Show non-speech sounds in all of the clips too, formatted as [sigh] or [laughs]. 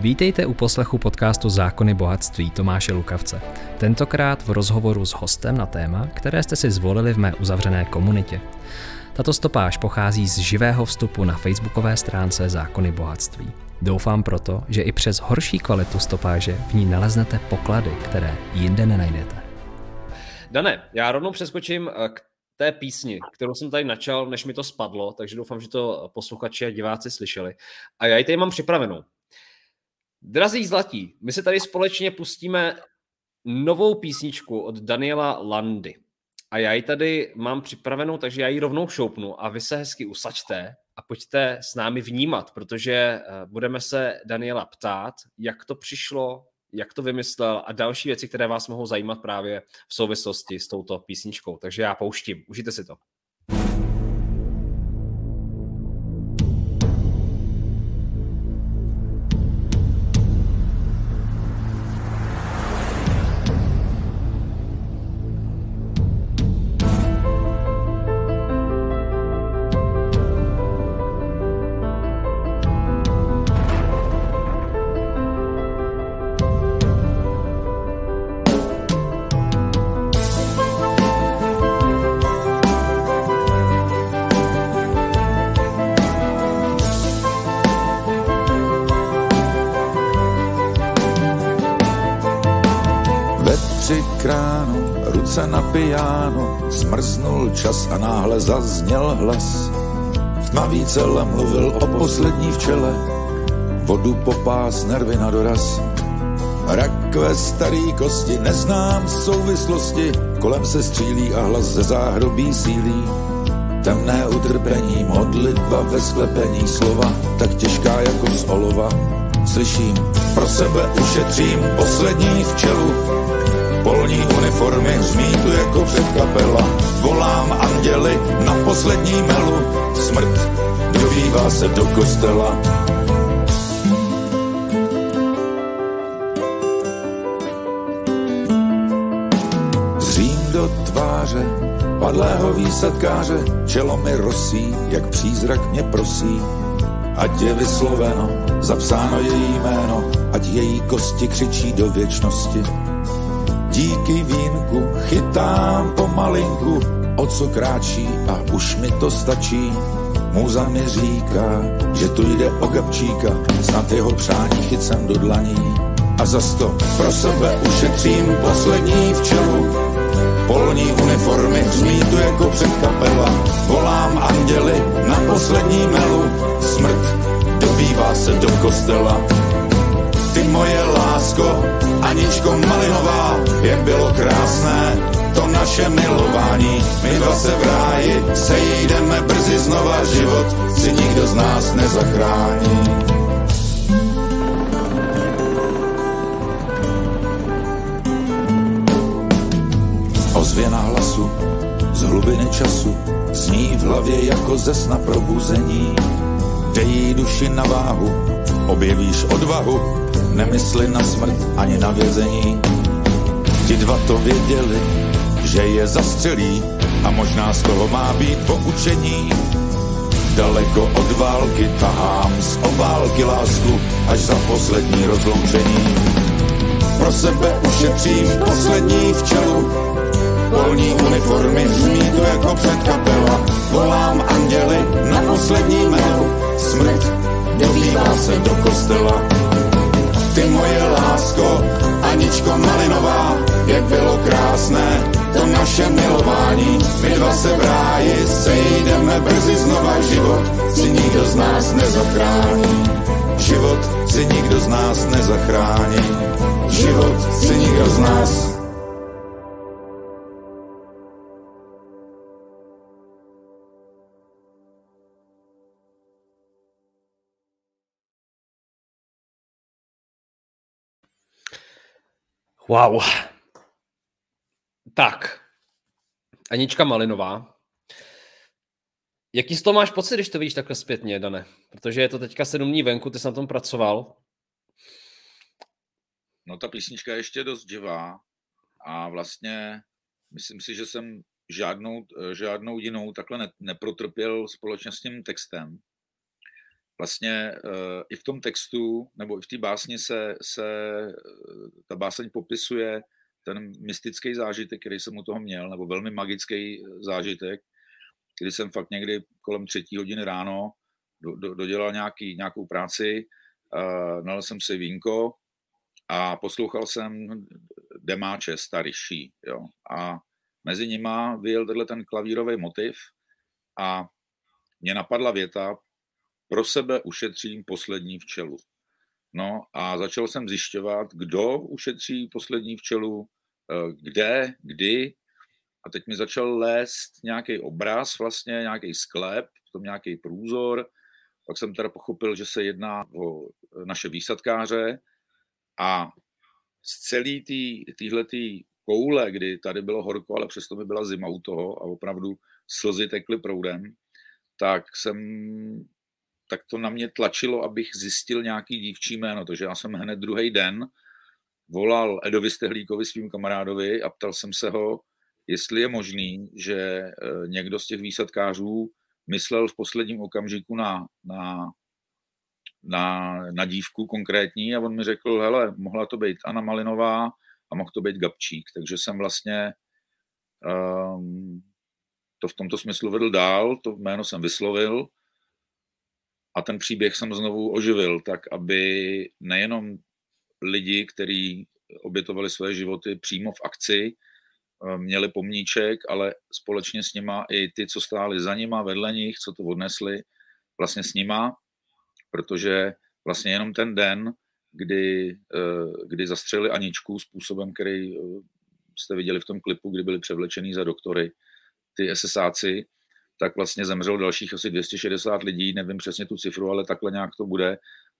Vítejte u poslechu podcastu Zákony bohatství Tomáše Lukavce. Tentokrát v rozhovoru s hostem na téma, které jste si zvolili v mé uzavřené komunitě. Tato stopáž pochází z živého vstupu na facebookové stránce Zákony bohatství. Doufám proto, že i přes horší kvalitu stopáže v ní naleznete poklady, které jinde nenajdete. Dane, já rovnou přeskočím eh, k té písni, kterou jsem tady načal, než mi to spadlo, takže doufám, že to posluchači a diváci slyšeli. A já ji tady mám připravenou. Drazí zlatí, my se tady společně pustíme novou písničku od Daniela Landy. A já ji tady mám připravenou, takže já ji rovnou šoupnu a vy se hezky usačte a pojďte s námi vnímat, protože eh, budeme se Daniela ptát, jak to přišlo, jak to vymyslel a další věci, které vás mohou zajímat právě v souvislosti s touto písničkou. Takže já pouštím, užijte si to. Zazněl hlas. Tmavý celé mluvil o poslední včele. Vodu popás, nervy na doraz. Rakve starý kosti, neznám souvislosti. Kolem se střílí a hlas ze záhrobí sílí. Temné utrpení, modlitba ve sklepení slova, tak těžká jako z olova. Slyším, pro sebe ušetřím poslední včelu, polní uniformy hřmítu jako před kapela. Volám anděli na poslední melu, smrt dovívá se do kostela. Zřím do tváře padlého výsadkáře, čelo mi rosí, jak přízrak mě prosí. Ať je vysloveno, zapsáno její jméno, ať její kosti křičí do věčnosti díky vínku chytám pomalinku, o co kráčí a už mi to stačí. Můza mi říká, že tu jde o Gabčíka, snad jeho přání chycem do dlaní. A za to pro sebe ušetřím poslední včelu. Polní uniformy tu jako před kapela, volám anděli na poslední melu. Smrt dobývá se do kostela, ty moje lásko, Aničko Malinová, jak bylo krásné to naše milování. My dva se v ráji sejdeme brzy znova, život si nikdo z nás nezachrání. Ozvěna hlasu z hlubiny času zní v hlavě jako ze sna probuzení. Dej duši na váhu, objevíš odvahu, nemysli na smrt ani na vězení. Ti dva to věděli, že je zastřelí a možná z toho má být poučení. Daleko od války tahám z obálky lásku až za poslední rozloučení. Pro sebe ušetřím poslední včelu, polní uniformy zní tu jako před kapela. Volám anděli na poslední melu, smrt dobývá se do kostela ty moje lásko, Aničko Malinová, jak bylo krásné to naše milování. My dva se v ráji sejdeme brzy znova, život si nikdo z nás nezachrání. Život si nikdo z nás nezachrání. Život si nikdo z nás Wow. Tak. Anička Malinová. Jaký z toho máš pocit, když to vidíš takhle zpětně, Dane? Protože je to teďka sedm dní venku, ty jsi na tom pracoval. No ta písnička je ještě dost živá a vlastně myslím si, že jsem žádnou, žádnou jinou takhle ne, neprotrpěl společně s tím textem. Vlastně uh, i v tom textu, nebo i v té básni se, se uh, ta báseň popisuje ten mystický zážitek, který jsem u toho měl, nebo velmi magický zážitek, kdy jsem fakt někdy kolem třetí hodiny ráno do, do, dodělal nějaký, nějakou práci, uh, nalil jsem si vínko a poslouchal jsem demáče starší, jo, a mezi nima vyjel tenhle ten klavírový motiv a mě napadla věta, pro sebe ušetřím poslední včelu. No a začal jsem zjišťovat, kdo ušetří poslední včelu, eh, kde, kdy. A teď mi začal lézt nějaký obraz, vlastně nějaký sklep, potom nějaký průzor. Pak jsem teda pochopil, že se jedná o naše výsadkáře a z celé téhletý koule, kdy tady bylo horko, ale přesto mi byla zima u toho a opravdu slzy tekly proudem, tak jsem tak to na mě tlačilo, abych zjistil nějaký dívčí jméno, takže já jsem hned druhý den volal Edovi Stehlíkovi, svým kamarádovi a ptal jsem se ho, jestli je možný, že eh, někdo z těch výsadkářů myslel v posledním okamžiku na, na, na, na dívku konkrétní a on mi řekl, hele, mohla to být Anna Malinová a mohl to být Gabčík, takže jsem vlastně um, to v tomto smyslu vedl dál, to jméno jsem vyslovil a ten příběh jsem znovu oživil, tak aby nejenom lidi, kteří obětovali své životy přímo v akci, eh, měli pomníček, ale společně s nima i ty, co stáli za nima, vedle nich, co to odnesli, vlastně s nima, protože vlastně jenom ten den, kdy, eh, kdy zastřelili Aničku způsobem, který eh, jste viděli v tom klipu, kdy byli převlečený za doktory, ty SSáci, tak vlastně zemřelo dalších asi 260 lidí, nevím přesně tu cifru, ale takhle nějak to bude,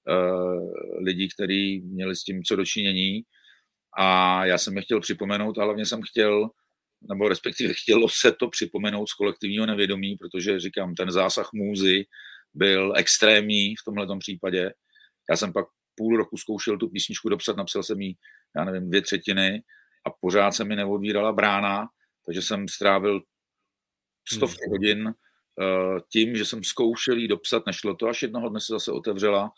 uh, lidí, kteří měli s tím co dočinění. A já jsem je chtěl připomenout, a hlavně jsem chtěl, nebo respektive chtělo se to připomenout z kolektivního nevědomí, protože říkám, ten zásah můzy byl extrémní v tomhle případě. Já jsem pak půl roku zkoušel tu písničku dopsat, napsal jsem jí, já nevím, dvě třetiny a pořád se mi neodvírala brána, takže jsem strávil stovky hmm. hodin uh, tím, že jsem zkoušel jí dopsat, nešlo to, až jednoho dne se zase otevřela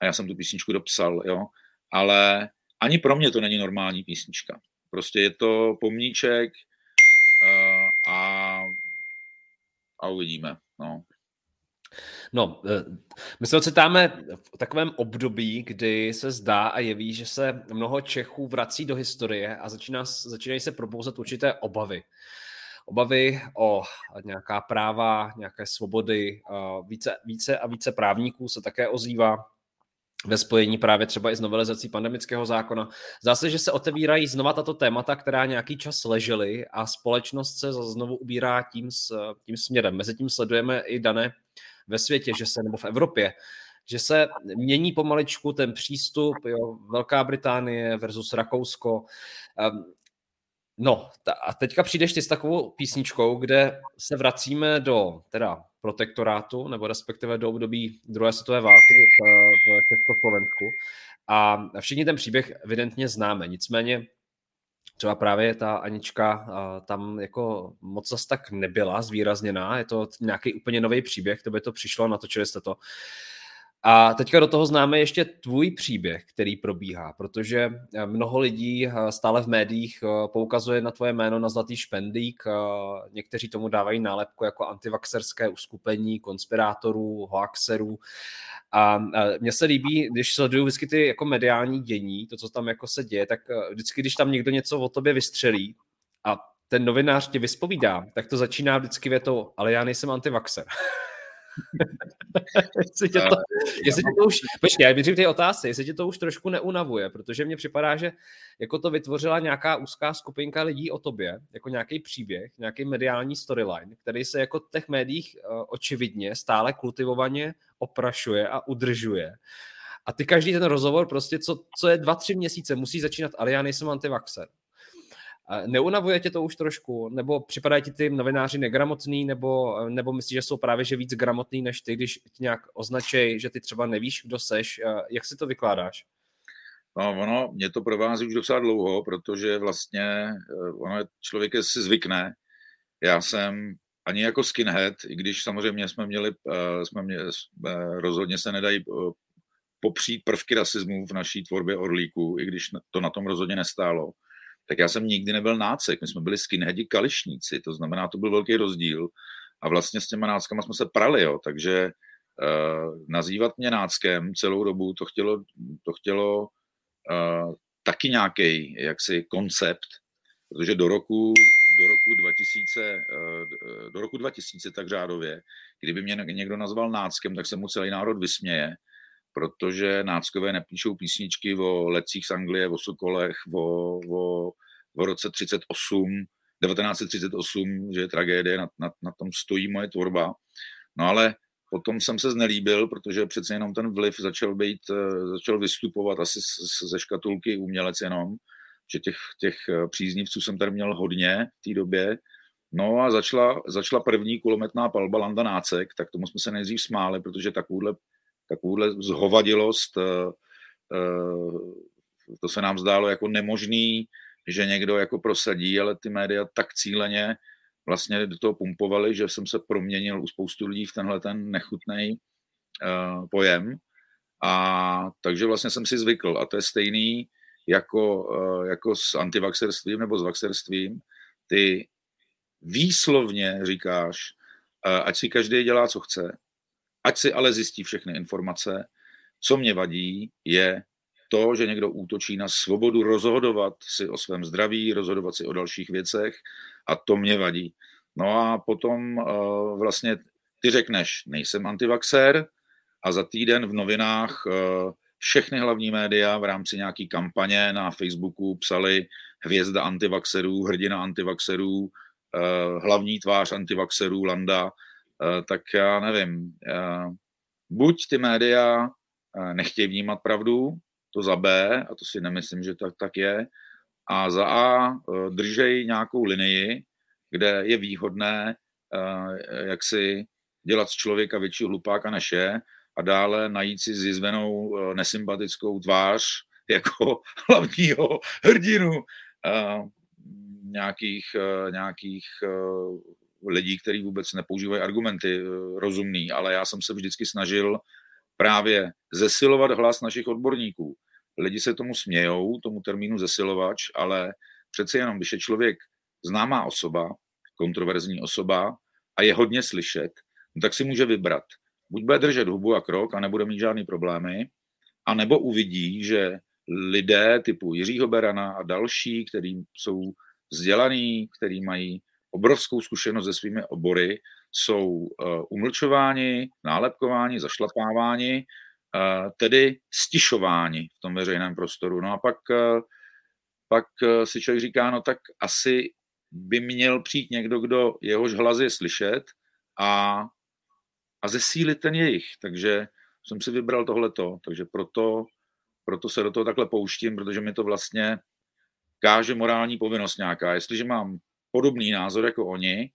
a já jsem tu písničku dopsal, jo. Ale ani pro mě to není normální písnička. Prostě je to pomníček uh, a, a uvidíme, no. No, eh, my se ocitáme v takovém období, kdy se zdá a jeví, že se mnoho Čechů vrací do historie a začíná, začínají se probouzet určité obavy obavy o nějaká práva, nějaké svobody. Více, více a více právníků se také ozývá ve spojení právě třeba i s novelizací pandemického zákona. Zdá se, že se otevírají znova tato témata, která nějaký čas ležely a společnost se znovu ubírá tím, tím směrem. Mezitím sledujeme i dané ve světě, že se, nebo v Evropě, že se mění pomaličku ten přístup, jo, Velká Británie versus Rakousko. No a teďka přijdeš ty s takovou písničkou, kde se vracíme do teda protektorátu, nebo respektive do období druhé světové války v, v Československu. A všichni ten příběh evidentně známe. Nicméně třeba právě ta Anička tam jako moc zas tak nebyla zvýrazněná. Je to nějaký úplně nový příběh, to by to přišlo, natočili jste to. A teďka do toho známe ještě tvůj příběh, který probíhá, protože eh, mnoho lidí eh, stále v médiích eh, poukazuje na tvoje jméno na Zlatý špendlík. Někteří tomu dávají nálepku jako antivaxerské uskupení konspirátorů, hoaxerů. A mně se líbí, když sleduju vždycky ty jako mediální dění, to, co tam jako se děje, tak vždycky, když tam někdo něco o tobě vystřelí a ten novinář tě vyspovídá, tak to začíná vždycky větou, ale já nejsem antivaxer. [laughs] [laughs] jestli tě to, jestli tě to už, počkej, já bych ty otázky, jestli tě to už trošku neunavuje, protože mně připadá, že jako to vytvořila nějaká úzká skupinka lidí o tobě, jako nějaký příběh, nějaký mediální storyline, který se jako v těch médiích uh, očividně stále kultivovaně oprašuje a udržuje. A ty každý ten rozhovor prostě, co, co je dva, tři měsíce, musí začínat, ale já nejsem antivaxer. Neunavuje tě to už trošku? Nebo připadají ti ty novináři negramotný? Nebo, nebo myslíš, že jsou právě že víc gramotný než ty, když ti nějak označej, že ty třeba nevíš, kdo seš? Jak si to vykládáš? No, ono, mě to provází už docela dlouho, protože vlastně eh, ono, člověk si zvykne. Já jsem ani jako skinhead, i když samozřejmě jsme měli, jsme měli rozhodně se nedají popřít prvky rasismu v naší tvorbě Orlíku, i když to na tom rozhodně nestálo, tak já jsem nikdy nebyl nácek. My jsme byli skinheadi kališníci, to znamená, to byl velký rozdíl. A vlastně s těma náckama jsme se prali, jo, takže uh, nazývat mě náckem celou dobu, to chtělo, to chtělo uh, taky nějaký jaksi koncept, protože do roku, do roku 2000, uh, do roku 2000 tak řádově, kdyby mě někdo nazval náckem, tak se mu celý národ vysměje, protože náckové nepíšou písničky o lecích z Anglie, o Sokolech, o, o, o roce 38, 1938, že je tragédie, na, na, na tom stojí moje tvorba. No ale potom jsem se znelíbil, protože přece jenom ten vliv začal být, eh, začal vystupovat asi ze škatulky umělec jenom, že těch, těch eh, příznivců jsem tady měl hodně v té době. No a začala, začala první kulometná palba Landa Nácek, tak tomu jsme se nejdřív smáli, protože takovouhle takovouhle zhovadilost, eh, eh, to se nám zdálo jako nemožný, že někdo jako prosadí, ale ty média tak cíleně vlastně do toho pumpovali, že jsem se proměnil u spoustu lidí v tenhle ten nechutný uh, pojem. A takže vlastně jsem si zvykl. A to je stejný jako, jako s antivaxerstvím nebo s vaxerstvím. Ty výslovně říkáš, ať si každý dělá, co chce, ať si ale zjistí všechny informace. Co mě vadí, je to, že někdo útočí na svobodu rozhodovat si o svém zdraví, rozhodovat si o dalších věcech a to mě vadí. No a potom uh, vlastně ty řekneš, nejsem antivaxer a za týden v novinách uh, všechny hlavní média v rámci nějaký kampaně na Facebooku psali hvězda antivaxerů, hrdina antivaxerů, uh, hlavní tvář antivaxerů, Landa, Eh, tak já nevím, eh, buď ty média eh, nechtějí vnímat pravdu, to za B, a to si nemyslím, že tak, tak je, a za A držej nějakou linii, kde je výhodné jak si dělat z člověka větší hlupáka než je a dále najít si zjizvenou nesympatickou tvář [laughs] jako hlavního hrdinu nějakých, nějakých lidí, kteří vůbec nepoužívají argumenty eh, rozumný, ale já jsem se vždycky snažil právě zesilovat hlas našich odborníků. Lidi se tomu smějou, tomu termínu zesilovač, ale přece jenom, když je člověk známá osoba, kontroverzní osoba a je hodně slyšet, no tak si může vybrat. Buď bude držet hubu a krok a nebude mít žádný problémy, a nebo uvidí, že lidé typu Jiřího Berana a další, kteří jsou vzdělaní, kteří mají obrovskou zkušenost se svými obory, jsou eh, umlčováni, nálepkováni, zašlapáváni, eh, tedy stišováni v tom veřejném prostoru. No a pak, eh, pak si člověk říká, no tak asi by měl přijít někdo, kdo jehož hlas je slyšet a, a zesílit ten jejich. Takže jsem si vybral tohleto, takže proto, proto se do toho takhle pouštím, protože mi to vlastně káže morální povinnost nějaká. Jestliže mám podobný názor jako oni.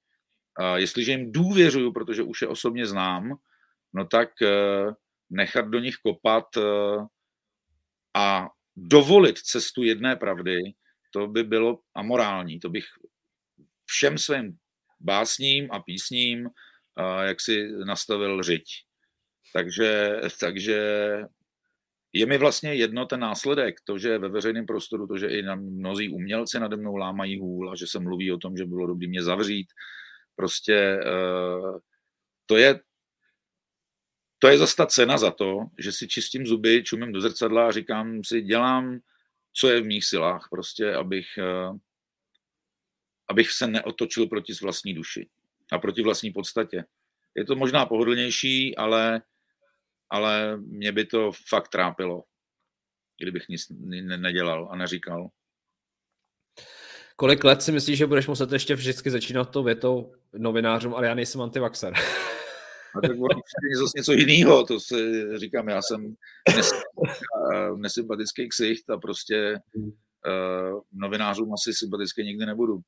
Jestliže jim důvěřuju, protože už je osobně znám, no tak eh, nechat do nich kopat eh, a dovolit cestu jedné pravdy, to by bylo amorální. To bych všem svým básním a písním eh, jak si nastavil řiď. Takže, takže je mi vlastně jedno ten následek, to, že ve veřejném prostoru, to, že i na mnozí umělci nade mnou lámají hůl a že se mluví o tom, že bylo dobré mě zavřít. Prostě uh, to je to je zase ta cena za to, že si čistím zuby, čumím do zrcadla a říkám si, dělám, co je v mých silách, prostě, abych, uh, abych se neotočil proti vlastní duši a proti vlastní podstatě. Je to možná pohodlnější, ale ale mě by to fakt trápilo, kdybych nic nedělal a neříkal. Kolik let si myslíš, že budeš muset ještě vždycky začínat to větou novinářům, ale já nejsem antivaxer? [laughs] A tak ono je zase něco jiného, to si říkám, já jsem [laughs] nesympatický ksicht a prostě uh, novinářům asi sympatický nikdy nebudu.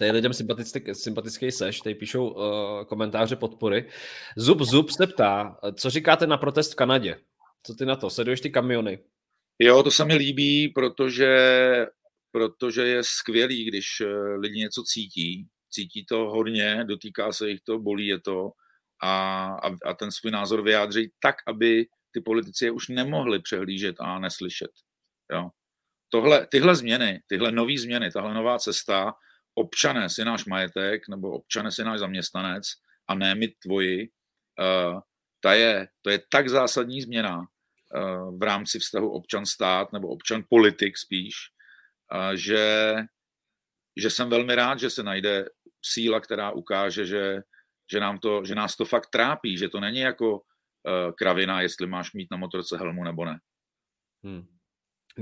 Tady lidem sympatický, sympatický seš, tady píšou uh, komentáře podpory. Zub Zub se ptá, co říkáte na protest v Kanadě? Co ty na to? Sleduješ ty kamiony? Jo, to se mi líbí, protože, protože je skvělý, když eh, lidi něco cítí cítí to hodně, dotýká se jich to, bolí je to a, a, a ten svůj názor vyjádří tak, aby ty politici je už nemohli přehlížet a neslyšet. Jo. Tohle, tyhle změny, tyhle nové změny, tahle nová cesta, občané si náš majetek nebo občané si náš zaměstnanec a ne my tvoji, uh, ta je, to je tak zásadní změna uh, v rámci vztahu občan-stát nebo občan-politik spíš, uh, že, že jsem velmi rád, že se najde síla, která ukáže, že, že, nám to, že nás to fakt trápí, že to není jako kravina, jestli máš mít na motorce helmu nebo ne. Hmm.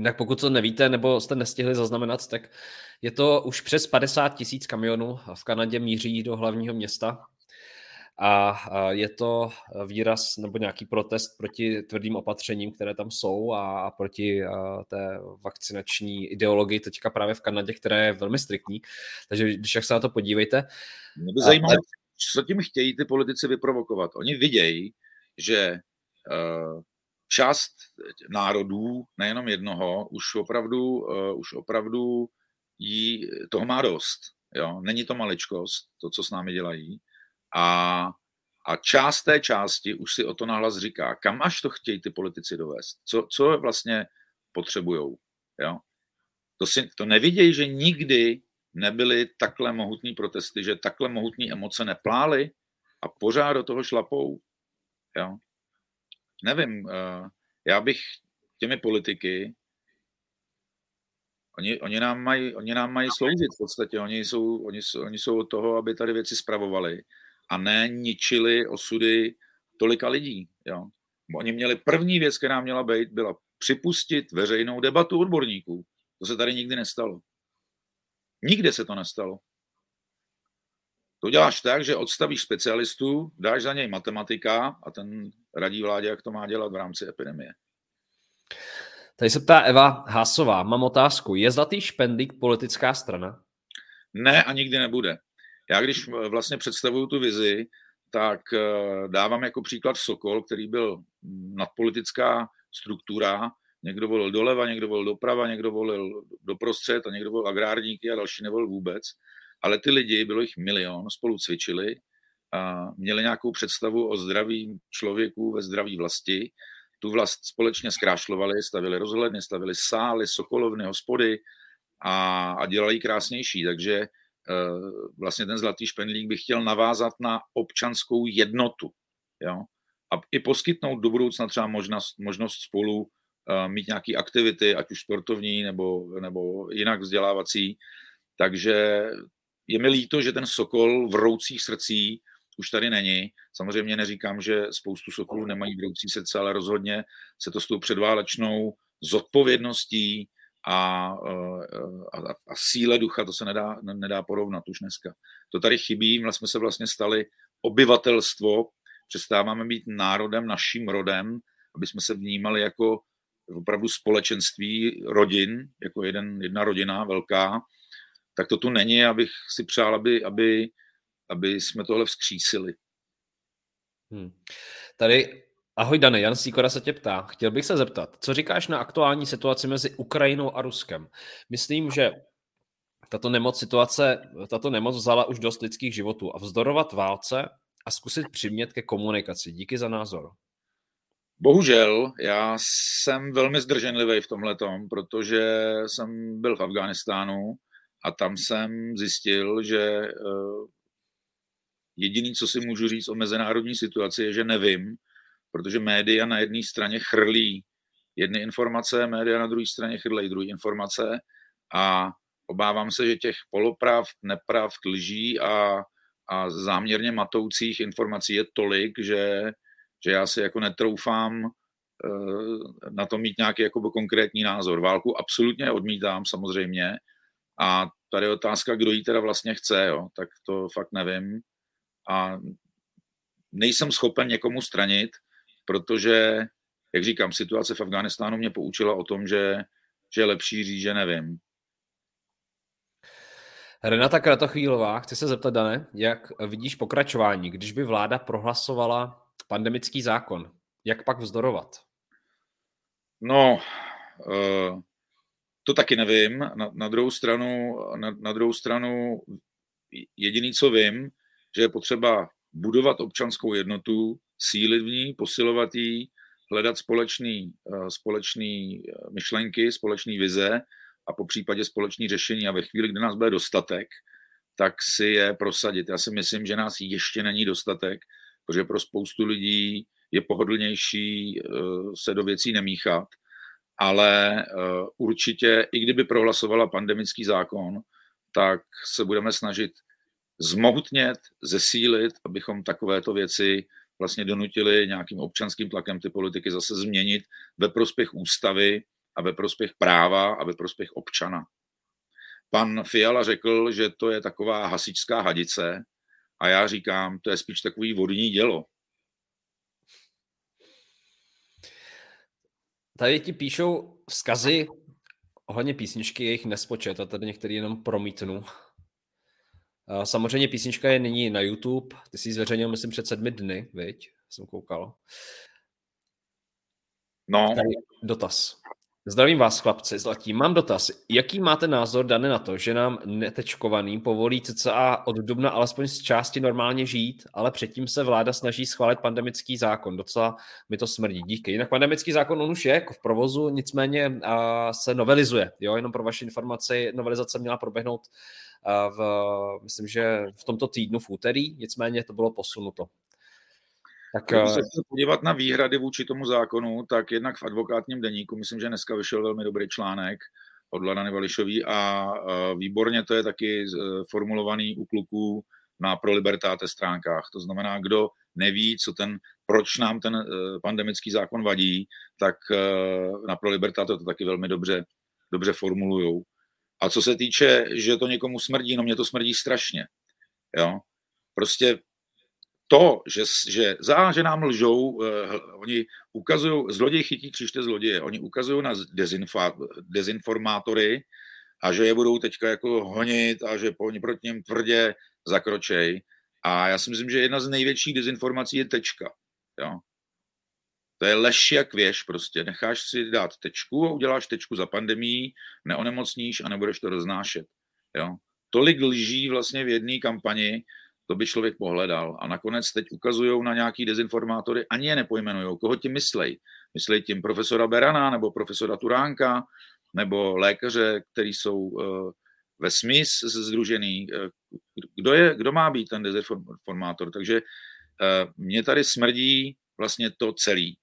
Tak pokud to nevíte nebo jste nestihli zaznamenat, tak je to už přes 50 tisíc kamionů v Kanadě míří do hlavního města a je to výraz nebo nějaký protest proti tvrdým opatřením, které tam jsou a proti té vakcinační ideologii teďka právě v Kanadě, která je velmi striktní. Takže když jak se na to podívejte. Mě by zajímalo, co tím chtějí ty politici vyprovokovat. Oni vidějí, že část národů, nejenom jednoho, už opravdu, uh, už opravdu jí toho má dost. Jo? Není to maličkost, to, co s námi dělají. A, a část té části už si o to nahlas říká, kam až to chtějí ty politici dovést, co, co vlastně potřebujou. Jo? To, si, to nevidějí, že nikdy nebyly takhle mohutní protesty, že takhle mohutní emoce neplály a pořád do toho šlapou. Jo? Nevím, uh, já bych těmi politiky, oni, oni, nám mají, oni nám mají sloužit v podstatě, oni jsou, oni, oni jsou od toho, aby tady věci spravovali a ne ničili osudy tolika lidí. Jo. Oni měli první věc, která měla být, byla připustit veřejnou debatu odborníků. To se tady nikdy nestalo. Nikde se to nestalo. To děláš tak, že odstavíš specialistu, dáš za něj matematika a ten radí vládě, jak to má dělat v rámci epidemie. Tady se ptá Eva Hásová. Mám otázku. Je Zlatý špendlík politická strana? Ne a nikdy nebude. Já když vlastně představuju tu vizi, tak eh, dávám jako příklad Sokol, který byl nadpolitická struktura. Někdo volil doleva, někdo volil doprava, někdo volil doprostřed a někdo volil agrárníky a další nevolil vůbec ale ty lidi, bylo jich milion, spolu cvičili a měli nějakou představu o zdraví člověku ve zdraví vlasti. Tu vlast společně zkrášlovali, stavili rozhledny, stavili sály, sokolovny, hospody a, a dělali krásnější. Takže uh, vlastně ten zlatý špendlík bych chtěl navázat na občanskou jednotu. Jo? A i poskytnout do budoucna třeba možnost, možnost spolu uh, mít nějaké aktivity, ať už sportovní nebo, nebo jinak vzdělávací. Takže je mi líto, že ten Sokol v roucích srdcí už tady není. Samozřejmě neříkám, že spoustu Sokolů nemají vroucí srdce, ale rozhodně se to s tou předválečnou zodpovědností a, a, a síle ducha, to se nedá, nedá porovnat už dneska. To tady chybí, jsme se vlastně stali obyvatelstvo, přestáváme být národem, naším rodem, aby jsme se vnímali jako opravdu společenství rodin, jako jeden, jedna rodina velká, tak to tu není, abych si přál, aby, aby, aby jsme tohle vzkřísili. Hmm. Tady Ahoj Dane, Jan Sikora se tě ptá. Chtěl bych se zeptat, co říkáš na aktuální situaci mezi Ukrajinou a Ruskem? Myslím, že tato nemoc situace, tato nemoc vzala už dost lidských životů a vzdorovat válce a zkusit přimět ke komunikaci. Díky za názor. Bohužel, já jsem velmi zdrženlivý v tomhle protože jsem byl v Afghánistánu a tam jsem zjistil, že eh, jediný, co si můžu říct o mezinárodní situaci, je, že nevím, protože média na jedné straně chrlí jedny informace, média na druhé straně chrlí druhé informace a obávám se, že těch polopravd, nepravd, lží a, a záměrně matoucích informací je tolik, že, že já si jako netroufám eh, na to mít nějaký jako konkrétní názor. Válku absolutně odmítám samozřejmě, a tady je otázka, kdo jí teda vlastně chce, jo? tak to fakt nevím. A nejsem schopen někomu stranit, protože, jak říkám, situace v Afganistánu mě poučila o tom, že, že je lepší říct, že nevím. Renata Kratochvílová, chci se zeptat, Dane, jak vidíš pokračování, když by vláda prohlasovala pandemický zákon? Jak pak vzdorovat? No, uh, to taky nevím. Na, na druhou stranu, na, na druhou stranu jediný, co vím, že je potřeba budovat občanskou jednotu, sílit v ní, posilovat ji, hledat společný, eh, společný eh, myšlenky, společný vize a po případě společný řešení. A ve chvíli, kdy nás bude dostatek, tak si je prosadit. Já si myslím, že nás ještě není dostatek, protože pro spoustu lidí je pohodlnější eh, se do věcí nemíchat, ale určitě, i kdyby prohlasovala pandemický zákon, tak se budeme snažit zmohutnět, zesílit, abychom takovéto věci vlastně donutili nějakým občanským tlakem ty politiky zase změnit ve prospěch ústavy a ve prospěch práva a ve prospěch občana. Pan Fiala řekl, že to je taková hasičská hadice a já říkám, to je spíš takový vodní dělo. Tady ti píšou vzkazy ohledně písničky, jejich nespočet a tady některý jenom promítnu. Samozřejmě písnička je nyní na YouTube, ty jsi ji zveřejnil, myslím, před sedmi dny, viď? Jsem koukal. No. Tady dotaz. Zdravím vás, chlapci, zlatí. Mám dotaz. Jaký máte názor, Dane, na to, že nám netečkovaným povolí cca od dubna alespoň z části normálně žít, ale předtím se vláda snaží schválit pandemický zákon. Docela mi to smrdí. Díky. Jinak pandemický zákon on už je jako v provozu, nicméně a, se novelizuje. Jo, jenom pro vaši informaci, novelizace měla proběhnout v, myslím, že v tomto týdnu v úterý, nicméně to bylo posunuto. Tak, Když se chci podívat na výhrady vůči tomu zákonu, tak jednak v advokátním deníku, myslím, že dneska vyšel velmi dobrý článek od Ladany Vališový a výborně to je taky e, formulovaný u kluků na pro libertáte stránkách. To znamená, kdo neví, co ten, proč nám ten pandemický zákon vadí, tak na pro libertáte to taky velmi dobře, dobře formulujou. A co se týče, že to někomu smrdí, no mě to smrdí strašně. Jo? Prostě to, že, že za, že nám lžou, uh, oni ukazují, zloděj chytí křiště zloděje, oni ukazují na dezinfa, dezinformátory a že je budou teďka jako honit a že oni proti něm tvrdě zakročej. A já si myslím, že jedna z největších dezinformací je tečka. Jo? To je lež jak věž prostě. Necháš si dát tečku a uděláš tečku za pandemí, neonemocníš a nebudeš to roznášet. Jo? Tolik lží vlastně v jedné kampani, to by člověk pohledal. A nakonec teď ukazují na nějaký dezinformátory, ani je nepojmenují. Koho tím myslej? Myslej tím profesora Berana, nebo profesora Turánka, nebo lékaře, který jsou uh, ve SMIS združený. Uh, kdo, je, kdo má být ten dezinformátor? Takže uh, mě tady smrdí vlastně to celý.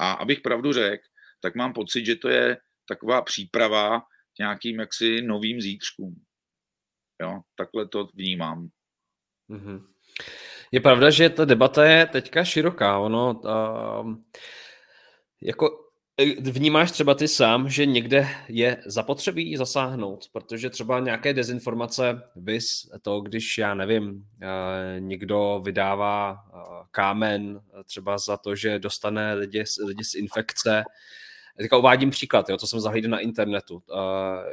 A abych pravdu řekl, tak mám pocit, že to je taková příprava k nějakým jaksi novým zítřkům. Jo, takhle to vnímám. Mm-hmm. Je pravda, že ta debata je teďka široká. Ono, uh, jako e, Vnímáš třeba ty sám, že někde je zapotřebí zasáhnout, protože třeba nějaké dezinformace, vys to, když já nevím, někdo vydává kámen třeba za to, že dostane lidi, lidi z infekce, Teďka uvádím příklad, jo, co jsem zahlídl na internetu, uh,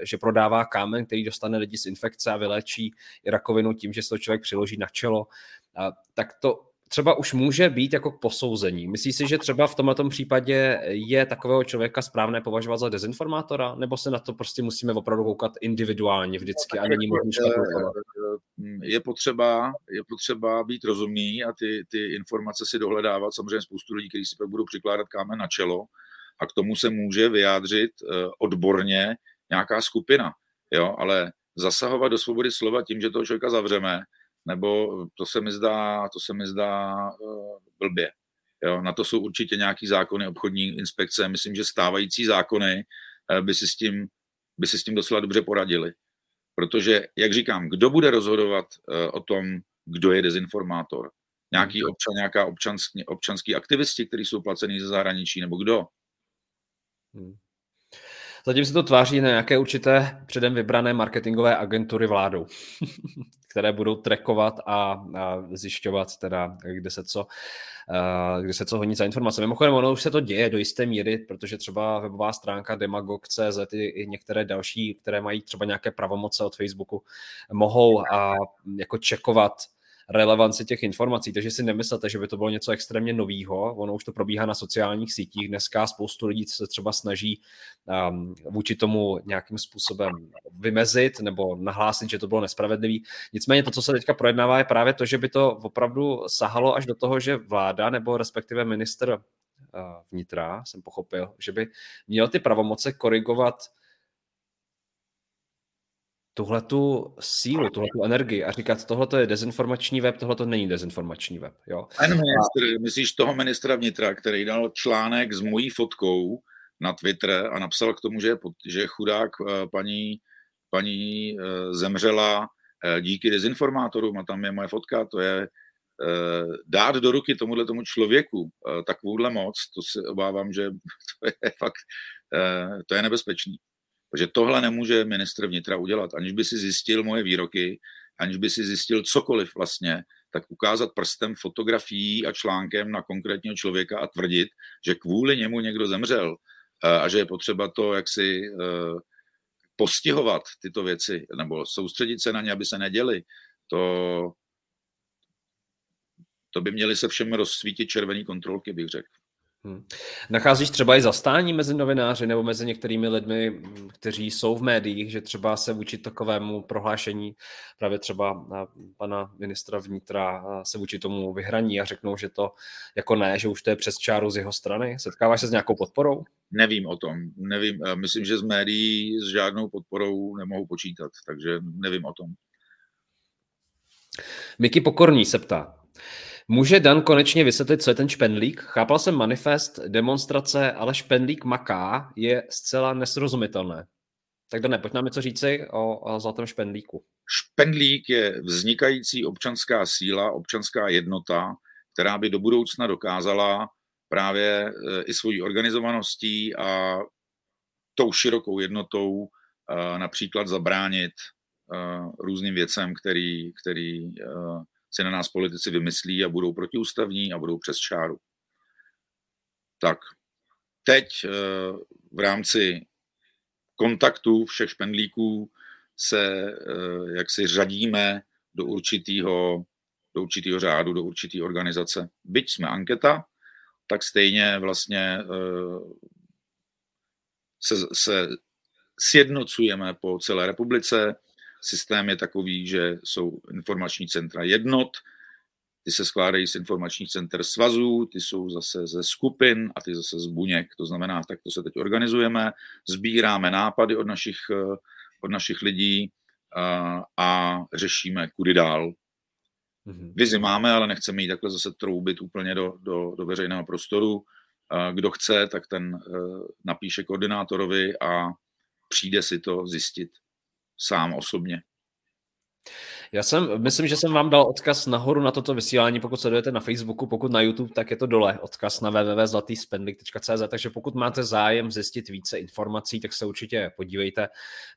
že prodává kámen, který dostane lidi z infekce a vylečí i rakovinu tím, že se to člověk přiloží na čelo, uh, tak to třeba už může být jako k posouzení. Myslíš si, že třeba v tomto případě je takového člověka správné považovat za dezinformátora, nebo se na to prostě musíme opravdu koukat individuálně vždycky a není možné je potřeba, je potřeba být rozumný a ty, ty informace si dohledávat. Samozřejmě spoustu lidí, kteří si pak budou přikládat kámen na čelo, a k tomu se může vyjádřit eh, odborně nějaká skupina. Jo? Ale zasahovat do svobody slova tím, že toho člověka zavřeme, nebo to se mi zdá, to se mi zdá uh, blbě. Jo? Na to jsou určitě nějaký zákony obchodní inspekce. Myslím, že stávající zákony uh, by si s tím, by si s tím docela dobře poradili. Protože, jak říkám, kdo bude rozhodovat o tom, kdo je dezinformátor? Nějaký občan, nějaká občanský, občanský aktivisti, kteří jsou placení ze zahraničí, nebo kdo? Hmm. Zatím se to tváří na nějaké určité předem vybrané marketingové agentury vládou, [laughs] které budou trackovat a, a zjišťovat teda, kde se co, kde se co honí za informace. Mimochodem, ono už se to děje do jisté míry, protože třeba webová stránka demagog.cz i některé další, které mají třeba nějaké pravomoce od Facebooku, mohou a, jako čekovat relevanci těch informací, takže si nemyslete, že by to bylo něco extrémně novýho, ono už to probíhá na sociálních sítích, dneska spoustu lidí se třeba snaží um, vůči tomu nějakým způsobem vymezit nebo nahlásit, že to bylo nespravedlivý. Nicméně to, co se teďka projednává, je právě to, že by to opravdu sahalo až do toho, že vláda nebo respektive minister uh, vnitra, jsem pochopil, že by měl ty pravomoce korigovat tuhle tu sílu, tuhle tu energii a říkat, tohle je dezinformační web, tohle to není dezinformační web. Jo? Ten ministr, myslíš toho ministra vnitra, který dal článek s mojí fotkou na Twitter a napsal k tomu, že je, že chudák eh, paní, paní eh, zemřela eh, díky dezinformátorům a tam je moje fotka, to je dát do ruky tomuhle tomu člověku takovouhle moc, to se obávám, že [laughs] to je fakt, to je nebezpečný. Protože tohle nemůže ministr vnitra udělat, aniž by si zjistil moje výroky, aniž by si zjistil cokoliv vlastně, tak ukázat prstem fotografií a článkem na konkrétního člověka a tvrdit, že kvůli němu někdo zemřel eh, a že je potřeba to jaksi eh, postihovat tyto věci nebo soustředit se na ně, aby se neděli, to, to by měly se všem rozsvítit červený kontrolky, bych řekl. Hmm. Nacházíš třeba i zastání mezi novináři nebo mezi některými lidmi, hm, kteří jsou v médiích, že třeba se vůči takovému prohlášení právě třeba pana ministra vnitra se vůči tomu vyhraní a řeknou, že to jako ne, že už to je přes čáru z jeho strany? Setkáváš se s nějakou podporou? Nevím o tom. Nevím. Myslím, že z médií s žádnou podporou nemohu počítat, takže nevím o tom. Miky Pokorný se ptá, Může Dan konečně vysvětlit, co je ten špendlík? Chápal jsem manifest, demonstrace, ale špendlík maká je zcela nesrozumitelné. Tak Dane, pojď nám něco říci o, o zlatém špendlíku. Špendlík je vznikající občanská síla, občanská jednota, která by do budoucna dokázala právě e, i svojí organizovaností a tou širokou jednotou e, například zabránit e, různým věcem, který, který si na nás politici vymyslí a budou protiústavní a budou přes čáru. Tak, teď eh, v rámci kontaktů všech špendlíků se eh, jak si řadíme do určitého, do určitého řádu, do určité organizace. Byť jsme anketa, tak stejně vlastně eh, se, se sjednocujeme po celé republice, Systém je takový, že jsou informační centra jednot, ty se skládají z informačních center svazů, ty jsou zase ze skupin a ty zase z buněk. To znamená, tak to se teď organizujeme, sbíráme nápady od našich, eh, od našich lidí a, a řešíme, kudy dál. Mm-hmm. Vizi máme, ale nechceme jít takhle zase troubit úplně do, do, do veřejného prostoru. Kdo chce, tak ten eh, napíše koordinátorovi a přijde si to zjistit sám osobně. Já jsem, myslím, že jsem vám dal odkaz nahoru na toto vysílání, pokud sledujete na Facebooku, pokud na YouTube, tak je to dole, odkaz na www.zlatýspendlik.cz, takže pokud máte zájem zjistit více informací, tak se určitě podívejte.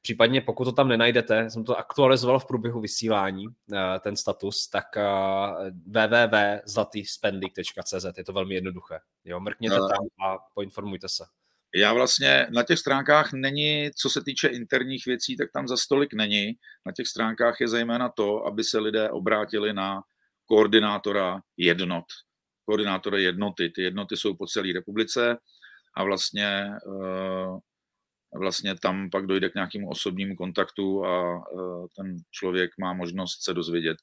Případně pokud to tam nenajdete, jsem to aktualizoval v průběhu vysílání, eh, ten status, tak eh, www.zlatýspendlik.cz, je to velmi jednoduché. Jo, mrkněte no. tam a poinformujte se. Já vlastně na těch stránkách není, co se týče interních věcí, tak tam za stolik není. Na těch stránkách je zejména to, aby se lidé obrátili na koordinátora jednot. Koordinátora jednoty. Ty jednoty jsou po celé republice a vlastně, eh, vlastně tam pak dojde k nějakému osobnímu kontaktu a eh, ten člověk má možnost se dozvědět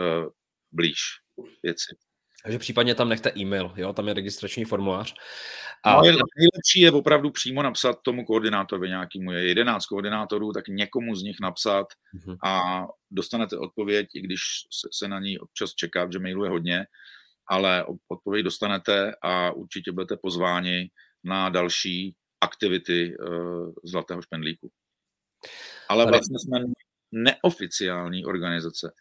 eh, blíž věci. Takže případně tam nechte e-mail, jo, tam je registrační formulář. A... No, nejlepší je opravdu přímo napsat tomu koordinátorovi nějakému, je 11 koordinátorů, tak někomu z nich napsat mm-hmm. a dostanete odpověď, i když se na ní občas čeká, že mailu je hodně, ale odpověď dostanete a určitě budete pozváni na další aktivity uh, Zlatého špendlíku. Ale vlastně jsme neoficiální organizace.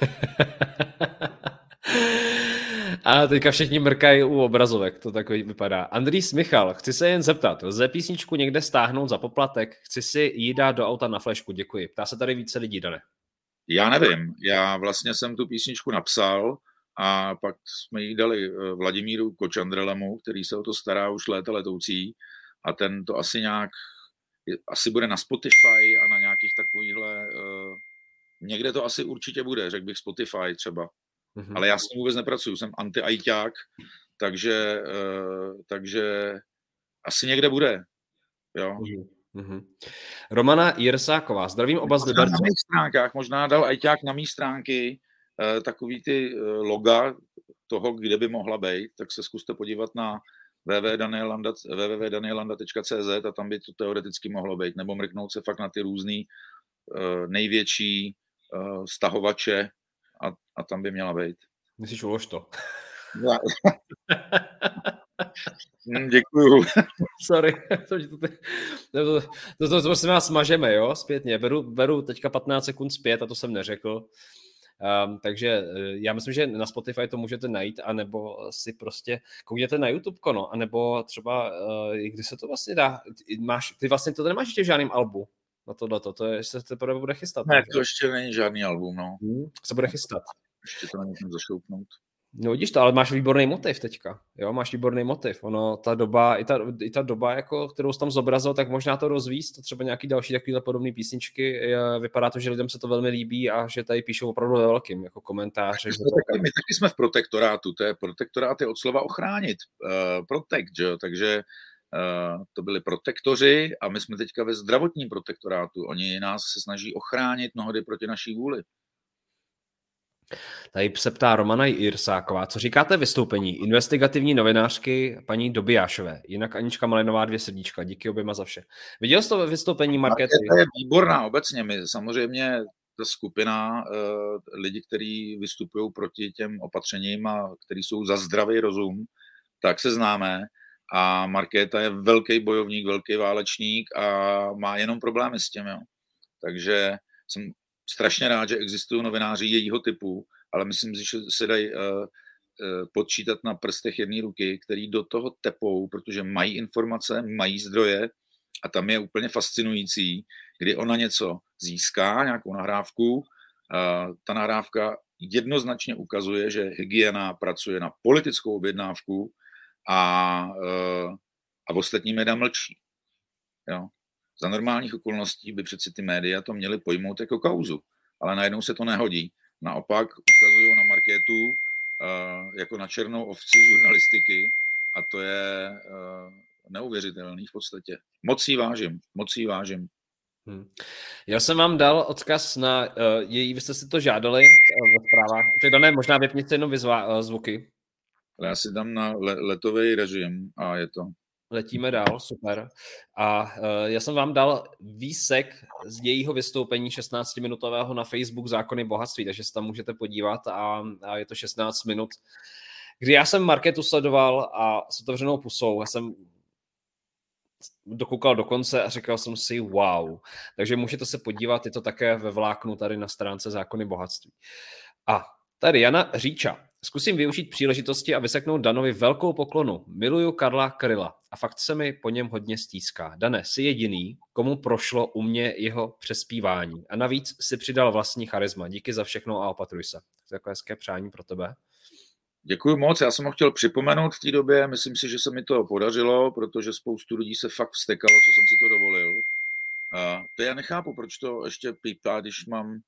[laughs] A teďka všichni mrkají u obrazovek, to tak vypadá. Andrýs Michal, chci se jen zeptat, lze písničku někde stáhnout za poplatek? Chci si ji dát do auta na flešku, děkuji. Ptá se tady více lidí, Dane. Já nevím, já vlastně jsem tu písničku napsal a pak jsme ji dali eh, Vladimíru Kočandrelemu, který se o to stará už léta letoucí a ten to asi nějak, asi bude na Spotify a na nějakých takovýchhle uh, někde to asi určitě bude, řekl bych Spotify třeba. Mm-hmm. Ale já s tím vůbec nepracuju, jsem anti ajťák takže, uh, takže asi někde bude. Jo. Mm-hmm. Romana Jirsáková, zdravím oba z Liberce. Na mých stránkách, možná dal ajťák na mých stránky uh, takový ty uh, loga toho, kde by mohla být, tak se zkuste podívat na www.danielanda.cz a tam by to teoreticky mohlo být, nebo mrknout se fakt na ty různý uh, největší uh, stahovače a, a tam by měla být. Myslíš ulož to? Hmm, [laughs] děkuju. Sorry. [laughs] to, to, to, to, to, to, vás smažeme, jo, zpětně. Beru, beru teďka 15 sekund zpět a to jsem neřekl. Um, takže eh, já myslím, že na Spotify to můžete najít, anebo si prostě koukněte na YouTube, no, anebo třeba, uh, kdy se to vlastně dá, máš, ty vlastně to nemáš ještě v žádném albu na tohle, to je, se teprve bude chystat. Ne, to ještě není žádný album, no. Hmm, se bude chystat. Ještě to nemůžu zašoupnout. No vidíš to, ale máš výborný motiv teďka, jo, máš výborný motiv. Ono, ta doba, i ta, i ta doba, jako, kterou jsi tam zobrazil, tak možná to rozvíst, to třeba nějaký další takovýhle podobné písničky. Vypadá to, že lidem se to velmi líbí a že tady píšou opravdu ve velkým, jako komentáře. Že taky, my taky jsme v protektorátu, to je protektorát je od slova ochránit, uh, protect, že jo, takže to byli protektoři a my jsme teďka ve zdravotním protektorátu. Oni nás se snaží ochránit mnohdy proti naší vůli. Tady se ptá Romana Jirsáková, co říkáte vystoupení investigativní novinářky paní Dobijášové, jinak Anička Malinová dvě srdíčka, díky oběma za vše. Viděl jsi to vystoupení Markety? To je výborná obecně, my samozřejmě ta skupina uh, lidí, kteří vystupují proti těm opatřením a kteří jsou za zdravý rozum, tak se známe a Markéta je velký bojovník, velký válečník a má jenom problémy s tím. Jo. Takže jsem strašně rád, že existují novináři jejího typu, ale myslím si, že se dají uh, uh, počítat na prstech jedné ruky, který do toho tepou, protože mají informace, mají zdroje a tam je úplně fascinující, kdy ona něco získá, nějakou nahrávku, uh, ta nahrávka jednoznačně ukazuje, že hygiena pracuje na politickou objednávku a, uh, a ostatní média mlčí. Jo. Za normálních okolností by přeci ty média to měly pojmout jako kauzu, ale najednou se to nehodí. Naopak ukazují na marketu uh, jako na černou ovci žurnalistiky a to je uh, neuvěřitelný v podstatě. Moc jí vážím, moc jí vážím. Hmm. Já jsem vám dal odkaz na uh, její, vy jste si to žádali uh, ve zprávách. Tak ne, možná vypněte jenom vyzva, uh, zvuky. Já si dám na le- letový režim a je to letíme dál, super. A uh, já jsem vám dal výsek z jejího vystoupení 16-minutového na Facebook Zákony bohatství, takže se tam můžete podívat a, a je to 16 minut, kdy já jsem marketu sledoval a s otevřenou pusou, já jsem dokoukal do konce a říkal jsem si wow. Takže můžete se podívat, je to také ve vláknu tady na stránce Zákony bohatství. A tady Jana Říča. Zkusím využít příležitosti a vyseknout Danovi velkou poklonu. Miluju Karla Kryla a fakt se mi po něm hodně stýská. Dane, jsi jediný, komu prošlo u mě jeho přespívání. A navíc si přidal vlastní charisma. Díky za všechno a opatruj se. To je takové hezké přání pro tebe. Děkuji moc, já jsem ho chtěl připomenout v té době, myslím si, že se mi to podařilo, protože spoustu lidí se fakt vstekalo, co jsem si to dovolil. A to já nechápu, proč to ještě pípá, když mám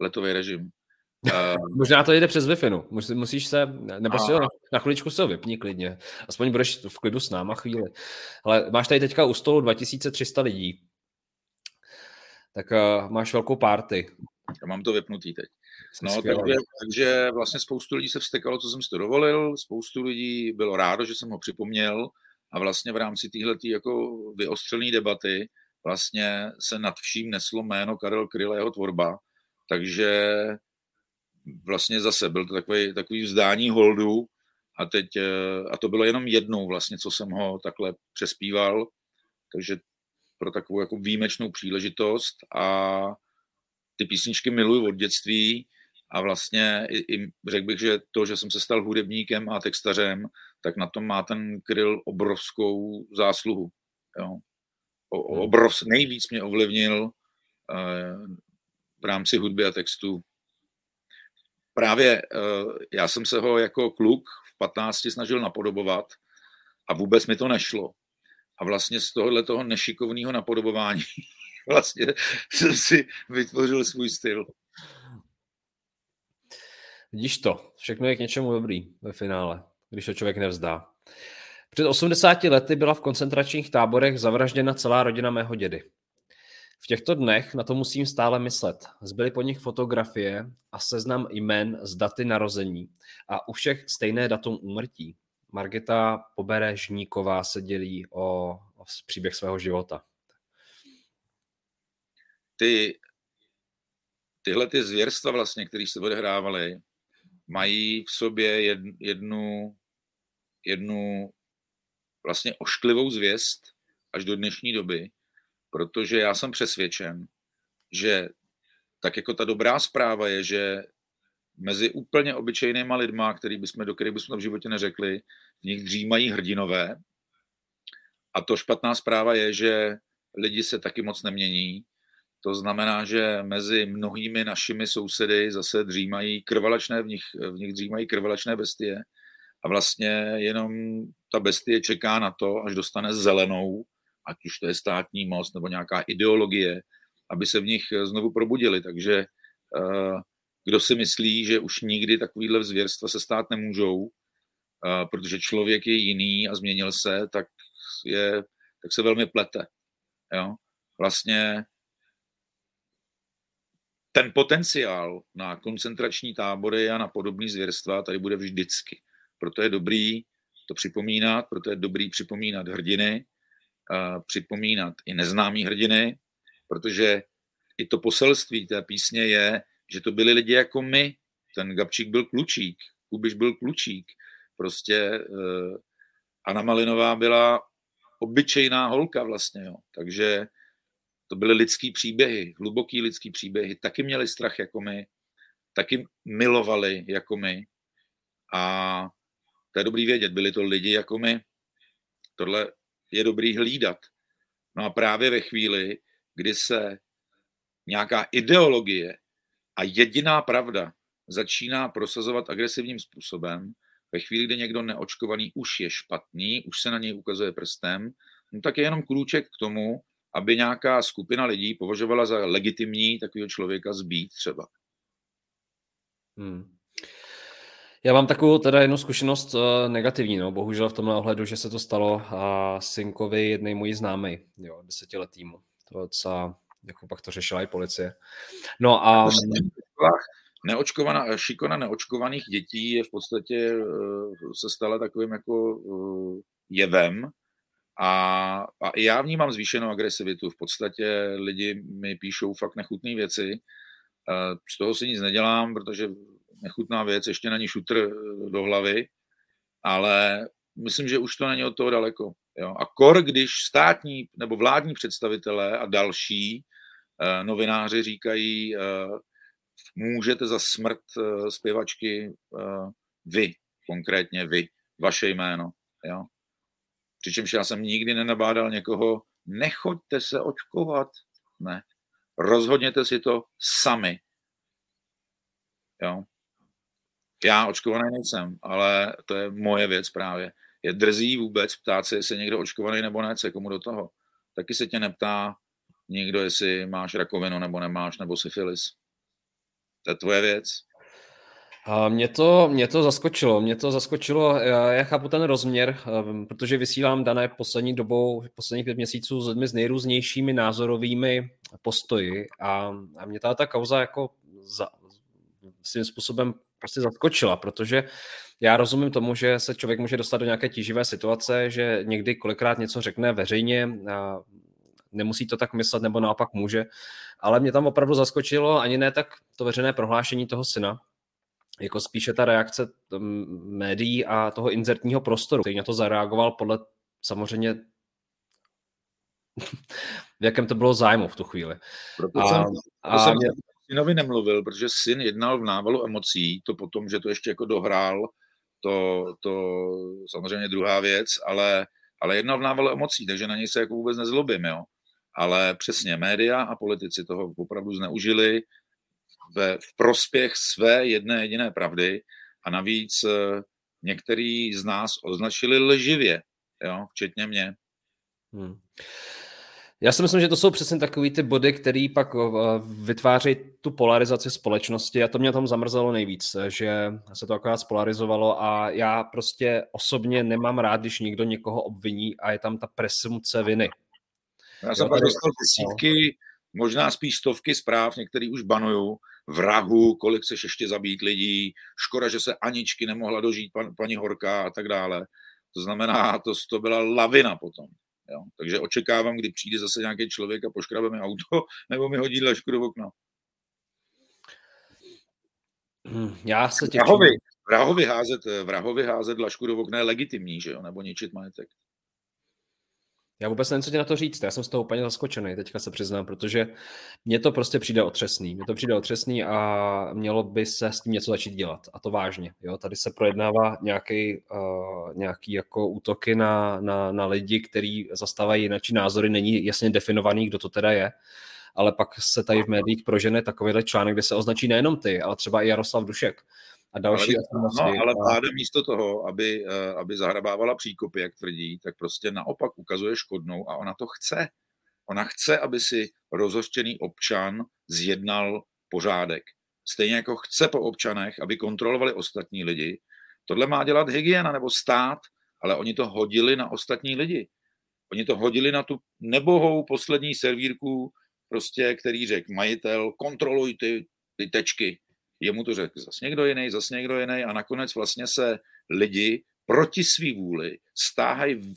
letový režim. Uh, Možná to jde přes wi no. musíš se, nebo si ho na chviličku se ho vypni klidně. Aspoň budeš v klidu s náma chvíli. Ale máš tady teďka u stolu 2300 lidí. Tak uh, máš velkou párty. Já mám to vypnutý teď. No, takže, takže vlastně spoustu lidí se vstekalo, co jsem si to dovolil, spoustu lidí bylo rádo, že jsem ho připomněl a vlastně v rámci téhle jako vyostřené debaty vlastně se nad vším neslo jméno Karel Kryl a jeho tvorba, takže vlastně zase byl to takový, takový vzdání holdu a teď, eh, a to bylo jenom jednou vlastně, co jsem ho takhle přespíval, takže pro takovou jako výjimečnou příležitost a ty písničky miluju od dětství a vlastně i, i řekl bych, že to, že jsem se stal hudebníkem a textařem, tak na tom má ten Kryl obrovskou zásluhu. Jo. O, hmm. obrov, nejvíc mě ovlivnil uh, v rámci hudby a textu právě uh, já jsem se ho jako kluk v 15 snažil napodobovat a vůbec mi to nešlo. A vlastně z tohohle toho nešikovného napodobování [laughs] vlastně jsem si vytvořil svůj styl. Vidíš to, všechno je k něčemu dobrý ve finále, když to člověk nevzdá. Před 80 lety byla v koncentračních táborech zavražděna celá rodina mého dědy. V těchto dnech na to musím stále myslet. Zbyly po nich fotografie a seznam jmen z daty narození a u všech stejné datum úmrtí. Margita Poberežníková se dělí o, o příběh svého života. Ty, tyhle ty zvěrstva vlastně, které se odehrávaly, mají v sobě jednu, jednu vlastně ošklivou zvěst až do dnešní doby, protože já jsem přesvědčen, že tak jako ta dobrá zpráva je, že mezi úplně obyčejnýma lidma, který bychom, do kterých bychom v životě neřekli, v nich dřímají hrdinové. A to špatná zpráva je, že lidi se taky moc nemění. To znamená, že mezi mnohými našimi sousedy zase dřímají krvalačné, v nich, v nich dřímají krvalačné bestie. A vlastně jenom ta bestie čeká na to, až dostane zelenou, ať už to je státní moc nebo nějaká ideologie, aby se v nich znovu probudili. Takže eh, kdo si myslí, že už nikdy takovýhle zvěrstva se stát nemůžou, eh, protože člověk je jiný a změnil se, tak, je, tak se velmi plete. Jo? Vlastně ten potenciál na koncentrační tábory a na podobné zvěrstva tady bude vždycky. Proto je dobrý to připomínat, proto je dobrý připomínat hrdiny, připomínat i neznámý hrdiny, protože i to poselství té písně je, že to byli lidi jako my. Ten Gabčík byl klučík, Kubiš byl klučík. Prostě uh, Anna Malinová byla obyčejná holka vlastně, jo. Takže to byly lidský příběhy, hluboký lidský příběhy. Taky měli strach jako my, taky milovali jako my. A to je dobrý vědět, byli to lidi jako my. Tohle je dobrý hlídat. No a právě ve chvíli, kdy se nějaká ideologie a jediná pravda začíná prosazovat agresivním způsobem, ve chvíli, kdy někdo neočkovaný už je špatný, už se na něj ukazuje prstem, no tak je jenom krůček k tomu, aby nějaká skupina lidí považovala za legitimní takového člověka zbít třeba. Hmm. Já mám takovou teda jednu zkušenost uh, negativní, no, bohužel v tomhle ohledu, že se to stalo uh, synkovi jednej mojí známej, jo, desetiletýmu. To docela, jako pak to řešila i policie. No a... Neočkovaná, šikona neočkovaných dětí je v podstatě, uh, se stala takovým jako uh, jevem, a, a i já vnímám zvýšenou agresivitu. V podstatě lidi mi píšou fakt nechutné věci. Z toho si nic nedělám, protože nechutná věc, ještě není šutr eh, do hlavy, ale myslím, že už to není od toho daleko. Jo. A kor, když státní nebo vládní představitelé a další uh, novináři říkají, uh, můžete za smrt uh, zpěvačky uh, vy, konkrétně vy, vaše jméno. Jo. Přičemž já jsem nikdy nenabádal někoho, nechoďte se očkovat. Ne. Rozhodněte si to sami. Jo. Já očkovaný nejsem, ale to je moje věc právě. Je drzí vůbec ptát se, jestli někdo očkovaný nebo ne, co komu do toho. Taky se tě neptá nikdo, jestli máš rakovinu nebo nemáš, nebo syfilis. To je tvoje věc. A mě to, mě to zaskočilo, mě to zaskočilo, já, já chápu ten rozměr, ehm, protože vysílám dané poslední dobou, posledních pět měsíců s lidmi s nejrůznějšími názorovými postoji a, a mě ta, ta kauza jako za, svým způsobem prostě zaskočila, protože já rozumím tomu, že se člověk může dostat do nějaké tíživé situace, že někdy kolikrát něco řekne veřejně a nemusí to tak myslet, nebo naopak může, ale mě tam opravdu zaskočilo ani ne tak to veřejné prohlášení toho syna, jako spíše ta reakce médií a toho inzertního prostoru, který na to zareagoval podle samozřejmě [laughs] v jakém to bylo zájmu v tu chvíli. Proto a, jsem, a jsem mě synovi nemluvil, protože syn jednal v návalu emocí, to potom, že to ještě jako dohrál, to, to samozřejmě druhá věc, ale, ale jednal v návalu emocí, takže na něj se jako vůbec nezlobím, jo. Ale přesně média a politici toho opravdu zneužili ve, v prospěch své jedné jediné pravdy a navíc eh, některý z nás označili lživě, jo, včetně mě. Hmm. Já si myslím, že to jsou přesně takové ty body, které pak eh, vytváří tu polarizaci společnosti a to mě tam zamrzelo nejvíc, že se to akorát spolarizovalo a já prostě osobně nemám rád, když někdo někoho obviní a je tam ta presumce viny. Já jsem pak dostal desítky, možná spíš stovky zpráv, některý už banují, vrahu, kolik chceš ještě zabít lidí, škoda, že se Aničky nemohla dožít pan, paní Horka a tak dále. To znamená, to, to byla lavina potom. Jo? Takže očekávám, kdy přijde zase nějaký člověk a poškrabe mi auto, [laughs] nebo mi hodí dlažku do okna. Hmm, já se těším. Vrahovi, vrahovi, házet, vrahovi házet dlažku do okna je legitimní, že jo? nebo ničit majetek. Já vůbec nevím, co ti na to říct. Já jsem z toho úplně zaskočený, teďka se přiznám, protože mně to prostě přijde otřesný. Mně to přijde otřesný a mělo by se s tím něco začít dělat. A to vážně. Jo? Tady se projednává nějaký, uh, nějaký jako útoky na, na, na lidi, kteří zastávají jináčí názory. Není jasně definovaný, kdo to teda je. Ale pak se tady v médiích prožene takovýhle článek, kde se označí nejenom ty, ale třeba i Jaroslav Dušek a další ale, no, ale vláda místo toho, aby, eh, aby zahrabávala příkopy, jak tvrdí, tak prostě naopak ukazuje škodnou a ona to chce. Ona chce, aby si rozhořčený občan zjednal pořádek. Stejně jako chce po občanech, aby kontrolovali ostatní lidi. Tohle má dělat hygiena nebo stát, ale oni to hodili na ostatní lidi. Oni to hodili na tu nebohou poslední servírku, prostě, který řekl majitel, kontroluj ty, ty tečky, jemu to řekl zase někdo jiný, zase někdo jiný a nakonec vlastně se lidi proti svý vůli stáhají,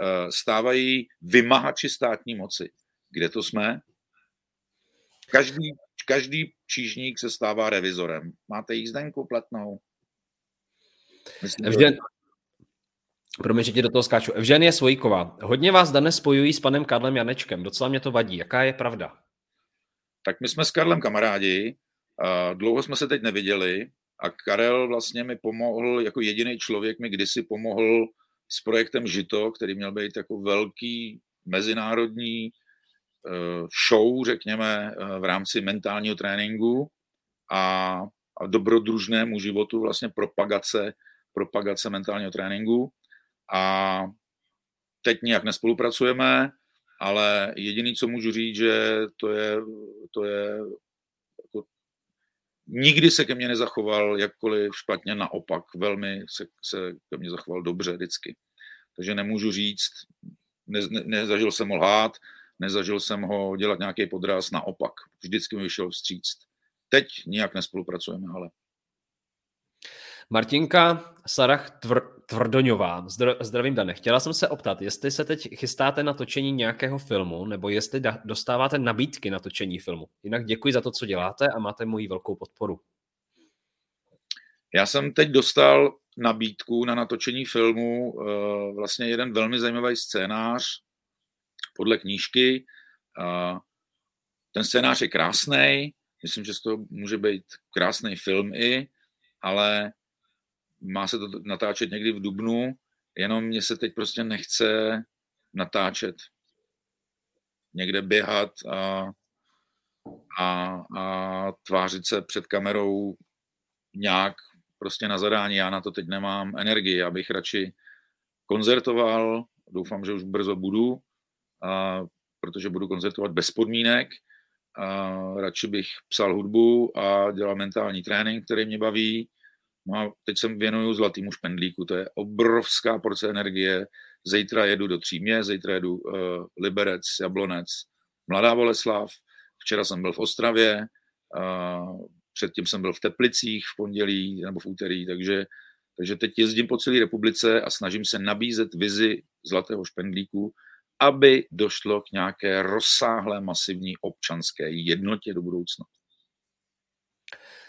eh, stávají vymahači státní moci. Kde to jsme? Každý, každý čížník se stává revizorem. Máte jízdenku platnou? Myslím, Evžen, že... Promiň, že ti do toho skáču. Evžen je Svojíková. Hodně vás dnes spojují s panem Karlem Janečkem. Docela mě to vadí. Jaká je pravda? Tak my jsme s Karlem kamarádi Dlouho jsme se teď neviděli a Karel vlastně mi pomohl, jako jediný člověk mi kdysi pomohl s projektem Žito, který měl být jako velký mezinárodní eh, show, řekněme, eh, v rámci mentálního tréninku a, a dobrodružnému životu, vlastně propagace, propagace mentálního tréninku. A teď nějak nespolupracujeme, ale jediný, co můžu říct, že to je, to je nikdy se ke mně nezachoval jakkoliv špatně, naopak velmi se, se ke mně zachoval dobře vždycky. Takže nemůžu říct, ne, ne, nezažil jsem ho lhát, nezažil jsem ho dělat nějaký podraz, naopak. Vždycky mi vyšel vstříct. Teď nijak nespolupracujeme, ale Martinka Sarah Tvr, Tvrdoňová, zdravím Dane. Chtěla jsem se optat, jestli se teď chystáte na točení nějakého filmu, nebo jestli dostáváte nabídky na točení filmu. Jinak děkuji za to, co děláte a máte moji velkou podporu. Já jsem teď dostal nabídku na natočení filmu, eh, vlastně jeden velmi zajímavý scénář podle knížky. Ten scénář je krásný, myslím, že z toho může být krásný film i, ale má se to natáčet někdy v Dubnu, jenom mě se teď prostě nechce natáčet. Někde běhat a, a, a tvářit se před kamerou nějak prostě na zadání. Já na to teď nemám energii, abych radši koncertoval, doufám, že už brzo budu, a, protože budu koncertovat bez podmínek. A radši bych psal hudbu a dělal mentální trénink, který mě baví No a teď se věnuju zlatýmu špendlíku, to je obrovská porce energie. Zítra jedu do Třímě, zítra jedu uh, Liberec, Jablonec, Mladá Boleslav. Včera jsem byl v Ostravě, uh, předtím jsem byl v Teplicích v pondělí nebo v úterý, takže, takže teď jezdím po celé republice a snažím se nabízet vizi zlatého špendlíku, aby došlo k nějaké rozsáhlé masivní občanské jednotě do budoucna.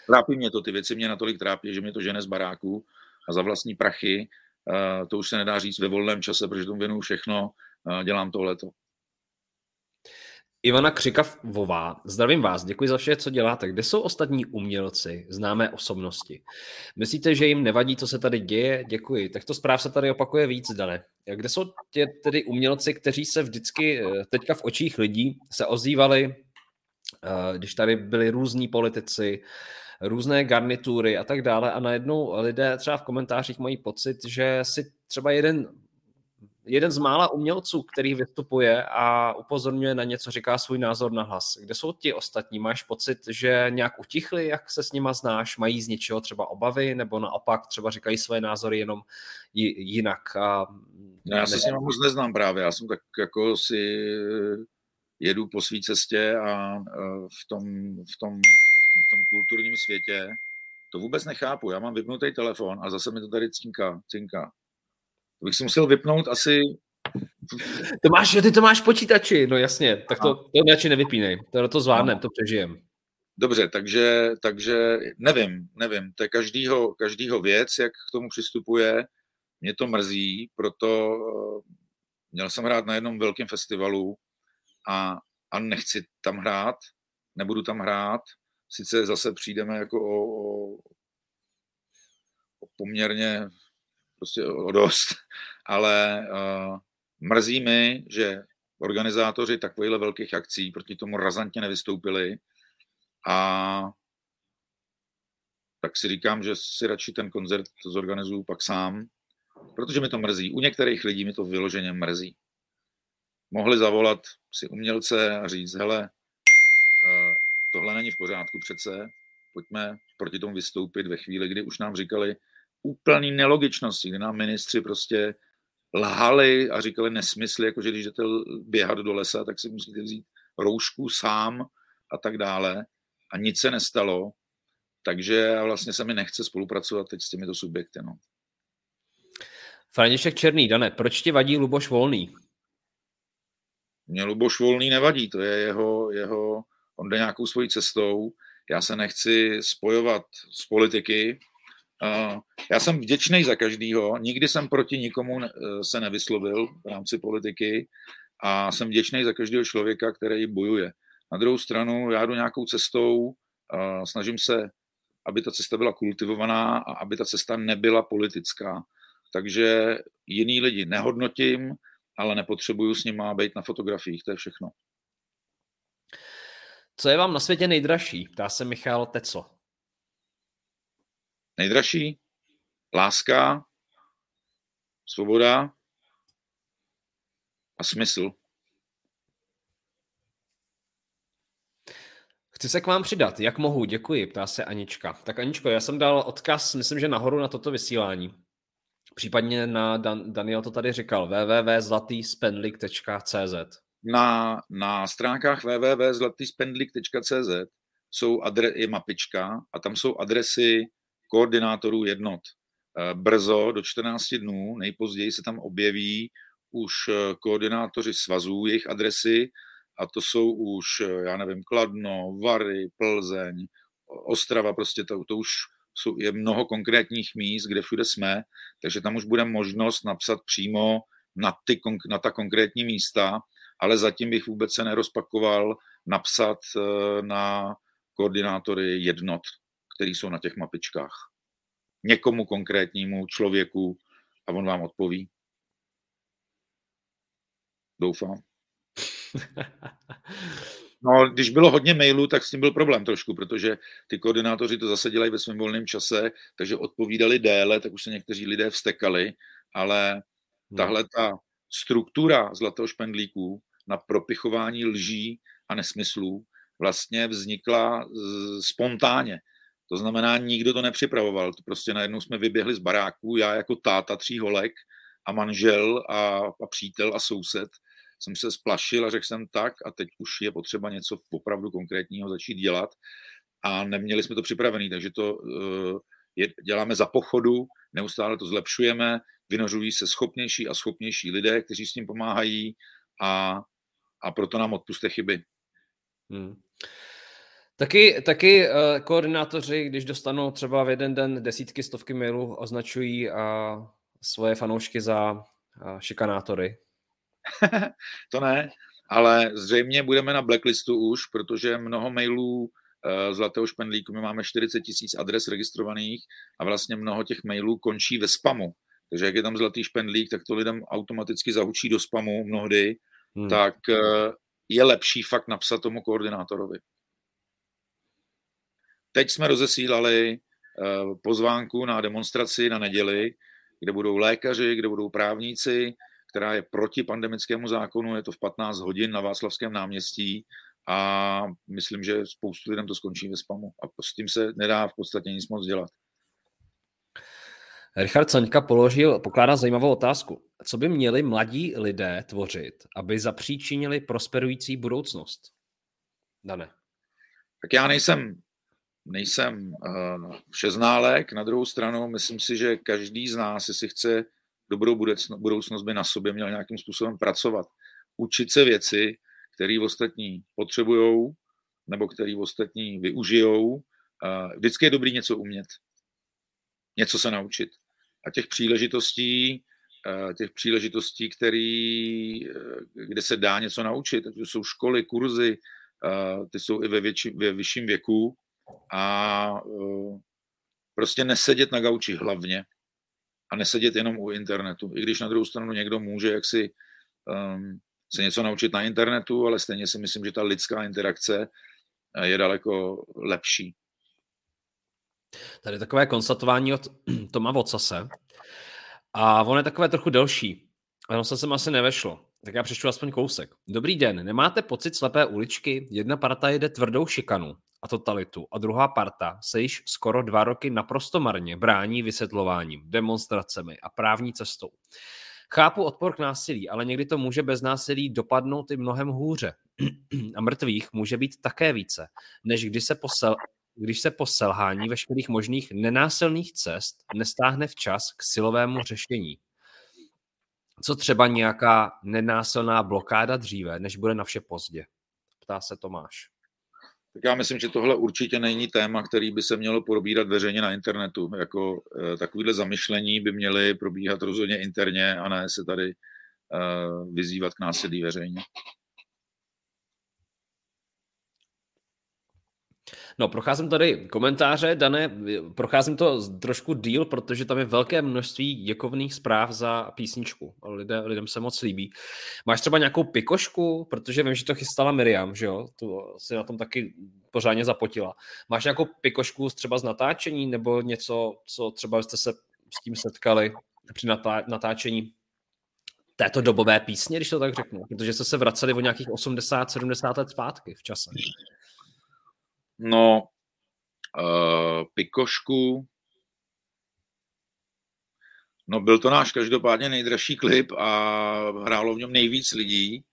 Trápí mě to, ty věci mě natolik trápí, že mě to žene z baráků a za vlastní prachy, uh, to už se nedá říct ve volném čase, protože tomu věnuju všechno, uh, dělám tohleto. Ivana Křikavová, zdravím vás, děkuji za vše, co děláte. Kde jsou ostatní umělci, známé osobnosti? Myslíte, že jim nevadí, co se tady děje? Děkuji. Tak to zpráv se tady opakuje víc, Dane. Kde jsou tě tedy umělci, kteří se vždycky eh, teďka v očích lidí se ozývali, když tady byli různí politici, různé garnitury a tak dále a najednou lidé třeba v komentářích mají pocit, že si třeba jeden jeden z mála umělců, který vystupuje a upozorňuje na něco, říká svůj názor na hlas. Kde jsou ti ostatní? Máš pocit, že nějak utichli, jak se s nima znáš? Mají z něčeho třeba obavy, nebo naopak třeba říkají své názory jenom jinak? A... No, já se s nimi moc neznám právě. Já jsem tak jako si jedu po své cestě a v tom, v, tom, v tom kulturním světě to vůbec nechápu. Já mám vypnutý telefon a zase mi to tady cinká. cinká. To bych si musel vypnout asi... To máš, ty to máš počítači, no jasně, tak to, to radši nevypínej, to, to zvládnem, to přežijem. Dobře, takže, takže nevím, nevím, to je každýho, každýho věc, jak k tomu přistupuje, mě to mrzí, proto eh, měl jsem hrát na jednom velkém festivalu a, a nechci tam hrát, nebudu tam hrát, sice zase přijdeme jako o, o, o poměrně prostě o dost, ale uh, mrzí mi, že organizátoři takovýchhle velkých akcí proti tomu razantně nevystoupili a tak si říkám, že si radši ten koncert zorganizuju pak sám, protože mi to mrzí. U některých lidí mi to vyloženě mrzí. Mohli zavolat si umělce a říct, hele, tohle není v pořádku přece, pojďme proti tomu vystoupit ve chvíli, kdy už nám říkali úplný nelogičnosti, kdy nám ministři prostě lhali a říkali nesmysly, jako že když jdete běhat do lesa, tak si musíte vzít roušku sám a tak dále. A nic se nestalo, takže vlastně se mi nechce spolupracovat teď s těmito subjekty. No. František Černý, Dane, proč ti vadí Luboš Volný? Mně Luboš Volný nevadí, to je jeho, jeho on jde nějakou svojí cestou, já se nechci spojovat s politiky, já jsem vděčný za každýho, nikdy jsem proti nikomu se nevyslovil v rámci politiky a jsem vděčný za každého člověka, který bojuje. Na druhou stranu já jdu nějakou cestou, snažím se, aby ta cesta byla kultivovaná a aby ta cesta nebyla politická. Takže jiný lidi nehodnotím, ale nepotřebuju s nimi být na fotografiích, to je všechno. Co je vám na světě nejdražší? Ptá se Michal Teco. Nejdražší? Láska, svoboda a smysl. Chci se k vám přidat. Jak mohu? Děkuji, ptá se Anička. Tak Aničko, já jsem dal odkaz, myslím, že nahoru na toto vysílání. Případně na Dan- Daniel to tady říkal www.zlatýspendlik.cz na, na stránkách www.zlatyspendlik.cz jsou adre, je mapička a tam jsou adresy koordinátorů jednot. Eh, brzo, do 14 dnů, nejpozději se tam objeví už eh, koordinátoři svazů, jejich adresy, a to jsou už, eh, já nevím, Kladno, Vary, Plzeň, Ostrava, prostě to, to už jsou, je mnoho konkrétních míst, kde všude jsme, takže tam už bude možnost napsat přímo na, ty, na ta konkrétní místa ale zatím bych vůbec se nerozpakoval napsat eh, na koordinátory jednot, který jsou na těch mapičkách. Někomu konkrétnímu člověku a on vám odpoví. Doufám. [laughs] No, když bylo hodně mailů, tak s tím byl problém trošku, protože ty koordinátoři to zase dělají ve svém volném čase, takže odpovídali déle, tak už se někteří lidé vstekali, ale hmm. tahle ta struktura zlatého špendlíku na propichování lží a nesmyslů vlastně vznikla spontánně. To znamená, nikdo to nepřipravoval. Prostě najednou jsme vyběhli z baráku, já jako táta tří holek a manžel a, a přítel a soused jsem se splašil a řekl jsem tak a teď už je potřeba něco opravdu konkrétního začít dělat a neměli jsme to připravené, takže to uh, je, děláme za pochodu, neustále to zlepšujeme, vynořují se schopnější a schopnější lidé, kteří s tím pomáhají a a proto nám odpuste chyby. Hmm. Taky, taky uh, koordinátoři, když dostanou třeba v jeden den desítky, stovky mailů, označují uh, svoje fanoušky za uh, šikanátory. [laughs] to ne, ale zřejmě budeme na blacklistu už, protože mnoho mailů Zlatého špendlíku, my máme 40 tisíc adres registrovaných a vlastně mnoho těch mailů končí ve spamu. Takže jak je tam Zlatý špendlík, tak to lidem automaticky zahučí do spamu mnohdy hmm. tak eh, je lepší fakt napsat tomu koordinátorovi. Teď jsme rozesílali eh, pozvánku na demonstraci na neděli, kde budou lékaři, kde budou právníci, která je proti pandemickému zákonu, je to v 15 hodin na Václavském náměstí a myslím, že spoustu lidem to skončí ve spamu a s tím se nedá v podstatě nic moc dělat. Richard Saňka položil, pokládá zajímavou otázku. Co by měli mladí lidé tvořit, aby zapříčinili prosperující budoucnost? Dane. Tak já nejsem, nejsem uh, všeználek, na druhou stranu myslím si, že každý z nás, jestli chce dobrou budoucnost, by na sobě měl nějakým způsobem pracovat. Učit se věci, které ostatní potřebují, nebo který ostatní využijou. Uh, vždycky je dobrý něco umět. Něco se naučit. A těch příležitostí, uh, těch příležitostí, který, uh, kde se dá něco naučit, to jsou školy, kurzy, ty jsou i ve, větši, ve vyšším věku a prostě nesedět na gauči hlavně a nesedět jenom u internetu. I když na druhou stranu někdo může jaksi um, se něco naučit na internetu, ale stejně si myslím, že ta lidská interakce eh, je daleko lepší. Tady takové konstatování od [clears throat] Toma Vocase. A ono je takové trochu delší. Ono se sem asi nevešlo. Tak já přečtu aspoň kousek. Dobrý den, nemáte pocit slepé uličky? Jedna parta jede tvrdou šikanu a totalitu a druhá parta se již skoro dva roky naprosto marně brání vysvětlováním, demonstracemi a právní cestou. Chápu odpor k násilí, ale někdy to může bez násilí dopadnout i mnohem hůře. [clears throat] a mrtvých může být také více, než když se posel, když se po selhání veškerých možných nenásilných cest nestáhne včas k silovému řešení. Co třeba nějaká nenásilná blokáda dříve, než bude na vše pozdě? Ptá se Tomáš. Tak já myslím, že tohle určitě není téma, který by se mělo probírat veřejně na internetu. Jako e, takovýhle zamyšlení by měly probíhat rozhodně interně a ne se tady e, vyzývat k násilí veřejně. No, procházím tady komentáře, Dané, procházím to trošku díl, protože tam je velké množství děkovných zpráv za písničku. Lidé, lidem se moc líbí. Máš třeba nějakou pikošku, protože vím, že to chystala Miriam, že jo? Tu si na tom taky pořádně zapotila. Máš nějakou pikošku třeba z natáčení nebo něco, co třeba jste se s tím setkali při natáčení této dobové písně, když to tak řeknu, protože jste se vraceli o nějakých 80-70 let zpátky v čase. No, uh, Pikošku, no byl to náš každopádně nejdražší klip a hrálo v něm nejvíc lidí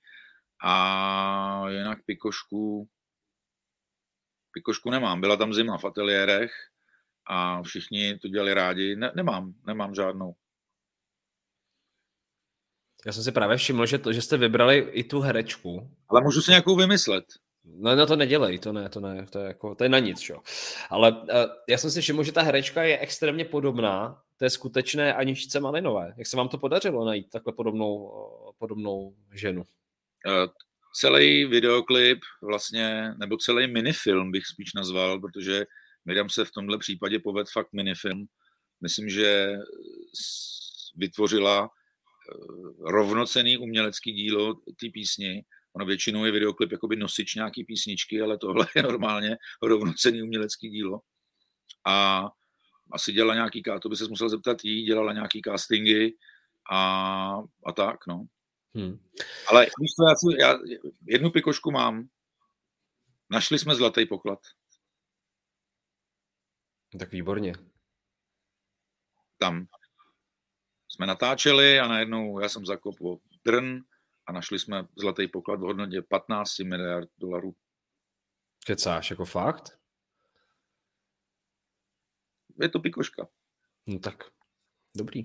a jinak Pikošku, Pikošku nemám. Byla tam zima v ateliérech a všichni to dělali rádi. Ne, nemám, nemám žádnou. Já jsem si právě všiml, že, to, že jste vybrali i tu herečku. Ale můžu si nějakou vymyslet. No, no to nedělej, to ne, to ne, to je, jako, to je na nic, čo. Ale uh, já jsem si všiml, že ta herečka je extrémně podobná té skutečné Aničce Malinové. Jak se vám to podařilo najít takhle podobnou, uh, podobnou ženu? Uh, celý videoklip vlastně, nebo celý minifilm bych spíš nazval, protože Miriam se v tomhle případě poved fakt minifilm. Myslím, že vytvořila rovnocený umělecký dílo té písni Ono většinou je videoklip jakoby nosič nějaký písničky, ale tohle je normálně rovnocený umělecký dílo. A asi dělala nějaký, to by se musel zeptat jí, dělala nějaký castingy a, a tak, no. Hmm. Ale já, si, já jednu pikošku mám. Našli jsme zlatý poklad. Tak výborně. Tam jsme natáčeli a najednou já jsem zakopl drn a našli jsme zlatý poklad v hodnotě 15 miliard dolarů. Kecáš, jako fakt? Je to pikoška. No tak, dobrý.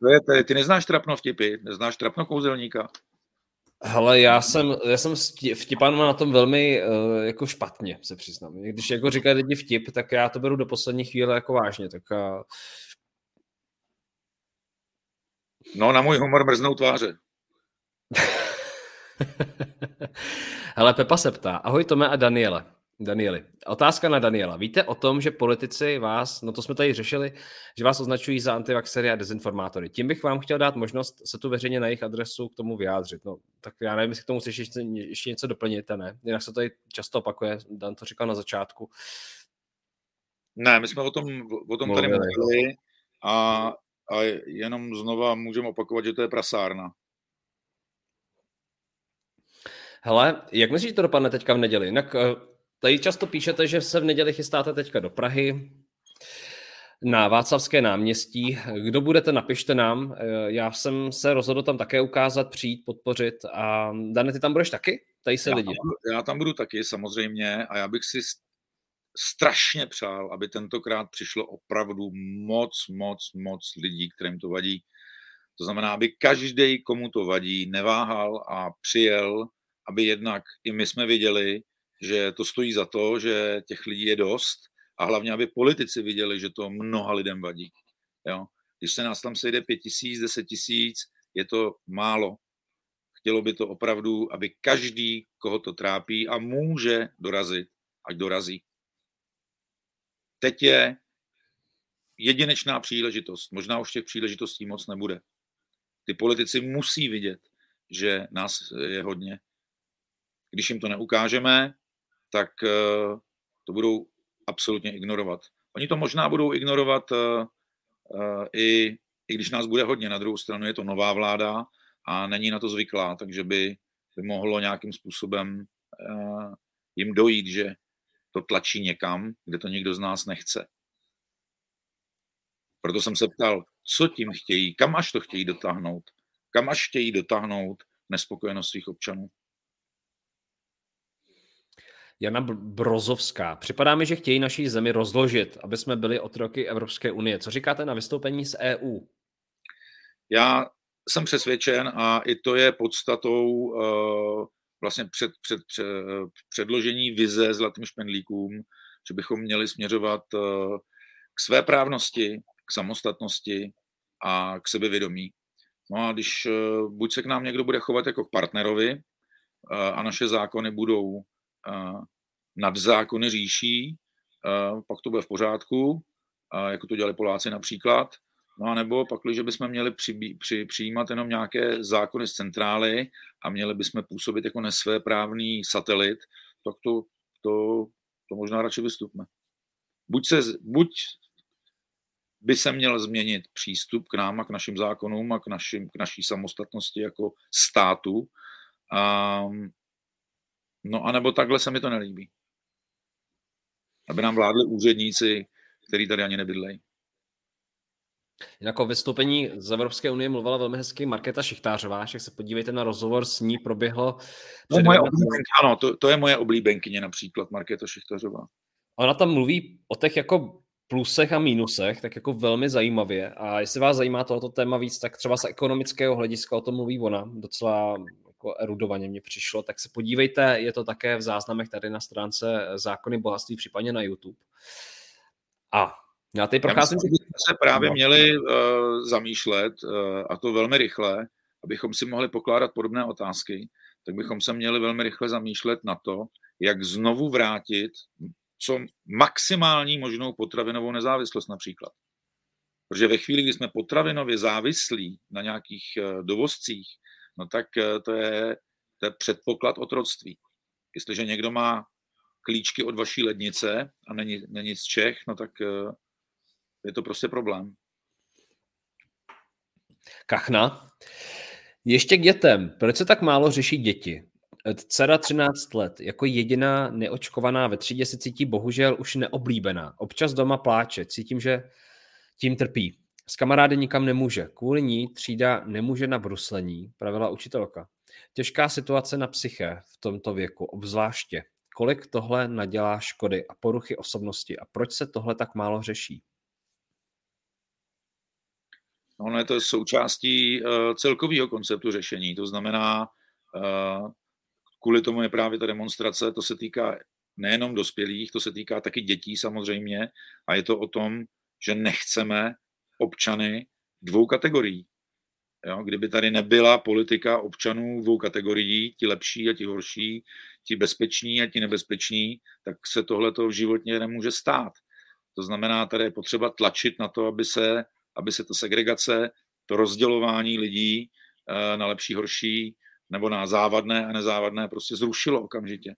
To je, ty, ty neznáš trapno vtipy, neznáš trapno kouzelníka. Hele, já jsem, já jsem vtipan na tom velmi uh, jako špatně, se přiznám. Když jako říkají lidi vtip, tak já to beru do poslední chvíle jako vážně, tak uh, No, na můj humor mrznou tváře. [laughs] Hele, Pepa se ptá. Ahoj Tome a Daniele. Danieli. Otázka na Daniela. Víte o tom, že politici vás, no to jsme tady řešili, že vás označují za antivaxery a dezinformátory. Tím bych vám chtěl dát možnost se tu veřejně na jejich adresu k tomu vyjádřit. No, tak já nevím, jestli k tomu chceš ještě, ještě něco doplnit, ne? Jinak se tady často opakuje, Dan to říkal na začátku. Ne, my jsme o tom, o tom tady mluvili a a jenom znova můžeme opakovat, že to je prasárna. Hele, jak myslíš, že to dopadne teďka v neděli? Jinak eh, tady často píšete, že se v neděli chystáte teďka do Prahy, na Václavské náměstí. Kdo budete, napište nám. Eh, já jsem se rozhodl tam také ukázat, přijít, podpořit. A Dane, ty tam budeš taky? Tady se já lidi. Tam, já tam budu taky, samozřejmě. A já bych si strašně přál, aby tentokrát přišlo opravdu moc, moc, moc lidí, kterým to vadí. To znamená, aby každý, komu to vadí, neváhal a přijel, aby jednak i my jsme viděli, že to stojí za to, že těch lidí je dost a hlavně, aby politici viděli, že to mnoha lidem vadí. Jo? Když se nás tam sejde pět tisíc, deset tisíc, je to málo. Chtělo by to opravdu, aby každý, koho to trápí a může dorazit, ať dorazí. Teď je jedinečná příležitost. Možná už těch příležitostí moc nebude. Ty politici musí vidět, že nás je hodně. Když jim to neukážeme, tak eh, to budou absolutně ignorovat. Oni to možná budou ignorovat uh, uh, i, i když nás bude hodně. Na druhou stranu je to nová vláda a není na to zvyklá, takže by, by mohlo nějakým způsobem jim dojít, že to tlačí někam, kde to nikdo z nás nechce. Proto jsem se ptal, co tím chtějí, kam až to chtějí dotáhnout, kam až chtějí dotáhnout nespokojenost svých občanů. Jana Brozovská. Připadá mi, že chtějí naší zemi rozložit, aby jsme byli otroky Evropské unie. Co říkáte na vystoupení z EU? Já jsem přesvědčen a i to je podstatou uh, vlastně před, před, před, předložení vize zlatým špendlíkům, že bychom měli směřovat uh, k své právnosti, k samostatnosti a k sebevědomí. No a když uh, buď se k nám někdo bude chovat jako k partnerovi uh, a naše zákony budou nad zákony říší, pak to bude v pořádku, jako to dělali Poláci například. No a nebo pak, když bychom měli při, při, přijímat jenom nějaké zákony z centrály a měli bychom působit jako nesvéprávný satelit, tak to, to, to možná radši vystupme. Buď, se, buď by se měl změnit přístup k nám a k našim zákonům a k, našim, k naší samostatnosti jako státu, um, No a nebo takhle se mi to nelíbí. Aby nám vládli úředníci, který tady ani nebydlejí. Jako vystoupení z Evropské unie mluvila velmi hezky Markéta Šichtářová, že se podívejte na rozhovor s ní, proběhlo... No, moje ano, to, to, je moje oblíbenkyně například, Markéta Šichtářová. Ona tam mluví o těch jako plusech a mínusech, tak jako velmi zajímavě. A jestli vás zajímá tohoto téma víc, tak třeba z ekonomického hlediska o tom mluví ona docela jako erudovaně mě přišlo, tak se podívejte, je to také v záznamech tady na stránce Zákony bohatství, případně na YouTube. A já teď procházím... Já myslím, že se právě no. měli uh, zamýšlet, uh, a to velmi rychle, abychom si mohli pokládat podobné otázky, tak bychom se měli velmi rychle zamýšlet na to, jak znovu vrátit co maximální možnou potravinovou nezávislost například. Protože ve chvíli, kdy jsme potravinově závislí na nějakých eh, dovozcích, no tak to je, to je předpoklad otroctví. Jestliže někdo má klíčky od vaší lednice a není, není z Čech, no tak je to prostě problém. Kachna. Ještě k dětem. Proč se tak málo řeší děti? Dcera 13 let, jako jediná neočkovaná ve třídě se cítí bohužel už neoblíbená. Občas doma pláče, cítím, že tím trpí. S kamarády nikam nemůže. Kvůli ní třída nemůže na bruslení, pravila učitelka. Těžká situace na psyché v tomto věku, obzvláště. Kolik tohle nadělá škody a poruchy osobnosti a proč se tohle tak málo řeší? No, ono je to součástí uh, celkového konceptu řešení. To znamená, uh, kvůli tomu je právě ta demonstrace, to se týká nejenom dospělých, to se týká taky dětí samozřejmě a je to o tom, že nechceme občany dvou kategorií. Jo, kdyby tady nebyla politika občanů dvou kategorií, ti lepší a ti horší, ti bezpeční a ti nebezpeční, tak se tohle v životně nemůže stát. To znamená, tady je potřeba tlačit na to, aby se, aby se ta segregace, to rozdělování lidí eh, na lepší, horší nebo na závadné a nezávadné prostě zrušilo okamžitě.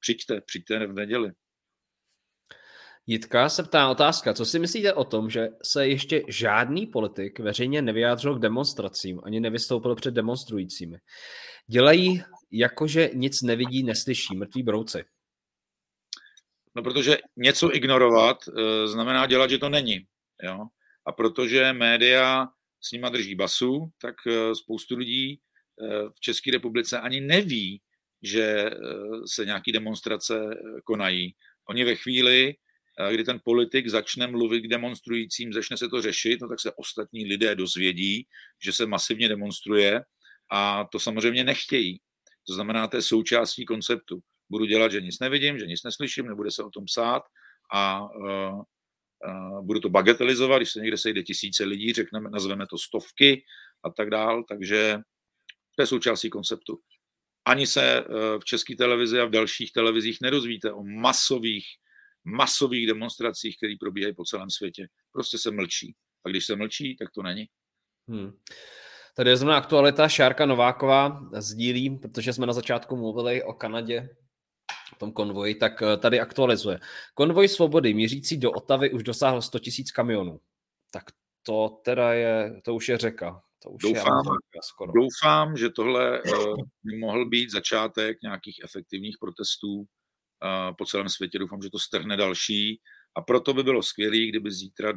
Přijďte, přijďte v neděli. Jitka se ptá otázka, co si myslíte o tom, že se ještě žádný politik veřejně nevyjádřil k demonstracím, ani nevystoupil před demonstrujícími. Dělají jakože nic nevidí, neslyší, mrtví brouci. No protože něco ignorovat e, znamená dělat, že to není. Jo? A protože média s nima drží basu, tak e, spoustu lidí e, v České republice ani neví, že se nějaké demonstrace konají. Oni ve chvíli, kdy ten politik začne mluvit k demonstrujícím, začne se to řešit, no tak se ostatní lidé dozvědí, že se masivně demonstruje a to samozřejmě nechtějí. To znamená, to je součástí konceptu. Budu dělat, že nic nevidím, že nic neslyším, nebude se o tom psát a budu to bagatelizovat, když se někde sejde tisíce lidí, řekneme, nazveme to stovky a tak dál, takže to je součástí konceptu. Ani se uh, v české televizi a v dalších televizích nerozvíte o masových, masových demonstracích, které probíhají po celém světě. Prostě se mlčí. A když se mlčí, tak to není. Hmm. Tady je zrovna aktualita Šárka Nováková sdílí, protože jsme na začátku mluvili o Kanadě, o tom konvoji, tak eh, tady aktualizuje. Konvoj svobody mířící do Otavy už dosáhl 100 000 kamionů. Tak to teda je, to už je řeka. To už doufám, je skoro. doufám, že tohle eh, by mohl být začátek nějakých efektivních protestů eh, po celém světě. Doufám, že to strhne další. A proto by bylo skvělé, kdyby zítra,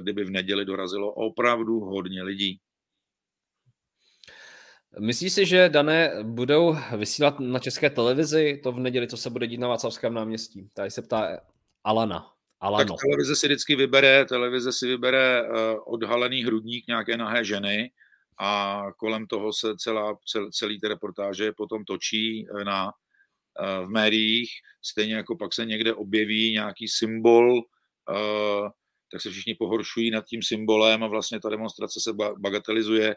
kdyby v neděli dorazilo opravdu hodně lidí. Myslíš si, že dané budou vysílat na české televizi to v neděli, co se bude dít na Václavském náměstí? Tady se ptá Alana. Alano. Tak televize si vždycky vybere, televize si vybere uh, odhalený hrudník nějaké nahé ženy a kolem toho se celá, cel, celý ty reportáže potom točí eh, na, uh, v médiích, stejně jako pak se někde objeví nějaký symbol, tak se všichni pohoršují nad tím symbolem a vlastně ta demonstrace se bagatelizuje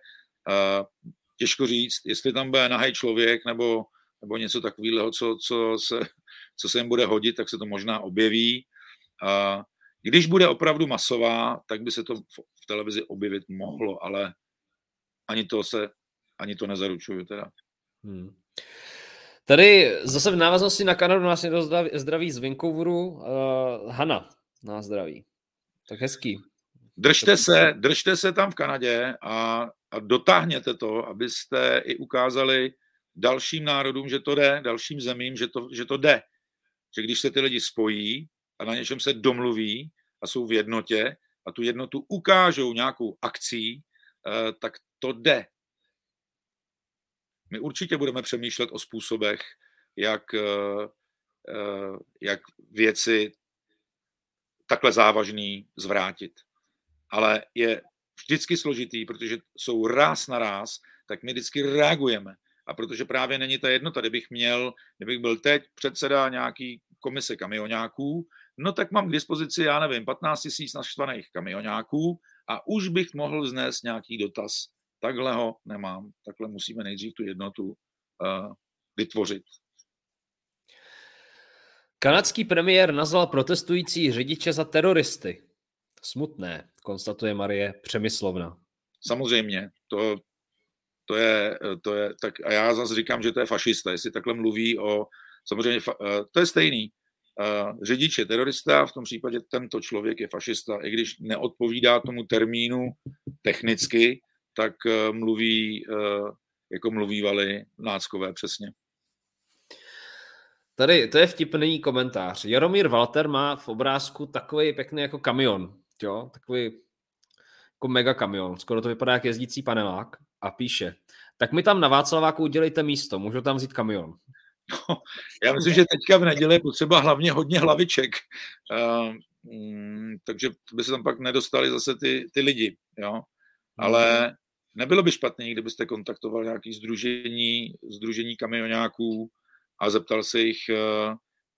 těžko říct, jestli tam bude nahý člověk nebo, nebo něco takového, co, co, se, co se jim bude hodit, tak se to možná objeví. A když bude opravdu masová, tak by se to v televizi objevit mohlo, ale ani to se, ani to nezaručuju teda. Hmm. Tady zase v návaznosti na Kanadu nás někdo zdraví, zdraví z Vancouveru. Uh, Hanna nás zdraví. Tak hezký. Držte se, držte se tam v Kanadě a a dotáhněte to, abyste i ukázali dalším národům, že to jde, dalším zemím, že to, že to jde. Že když se ty lidi spojí a na něčem se domluví a jsou v jednotě a tu jednotu ukážou nějakou akcí, eh, tak to jde. My určitě budeme přemýšlet o způsobech, jak, eh, eh, jak věci takhle závažný zvrátit. Ale je vždycky složitý, protože jsou ráz na ráz, tak my vždycky reagujeme. A protože právě není ta jednota, kdybych měl, kdybych byl teď předseda nějaký komise kamionáků, no tak mám k dispozici, já nevím, 15 tisíc naštvaných kamionáků a už bych mohl znést nějaký dotaz. Takhle ho nemám. Takhle musíme nejdřív tu jednotu uh, vytvořit. Kanadský premiér nazval protestující řidiče za teroristy. Smutné, konstatuje Marie Přemyslovna. Samozřejmě, to, to, je, to je, tak a já zase říkám, že to je fašista, jestli takhle mluví o, samozřejmě, eh, to je stejný. Eh, řidič je terorista, v tom případě tento člověk je fašista, i když neodpovídá tomu termínu technicky, tak eh, mluví, jako mluvívali náckové přesně. Tady, to je vtipný komentář. Jaromír Walter má v obrázku takový pěkný jako kamion jo, takový jako mega kamion, skoro to vypadá jak jezdící panelák a píše, tak mi tam na Václaváku udělejte místo, můžu tam vzít kamion. No, já myslím, že teďka v neděli je potřeba hlavně hodně hlaviček, uh, um, takže by se tam pak nedostali zase ty, ty lidi, jo. Ale mhm. nebylo by špatné, kdybyste kontaktoval nějaký združení, združení kamionáků a zeptal se jich, uh,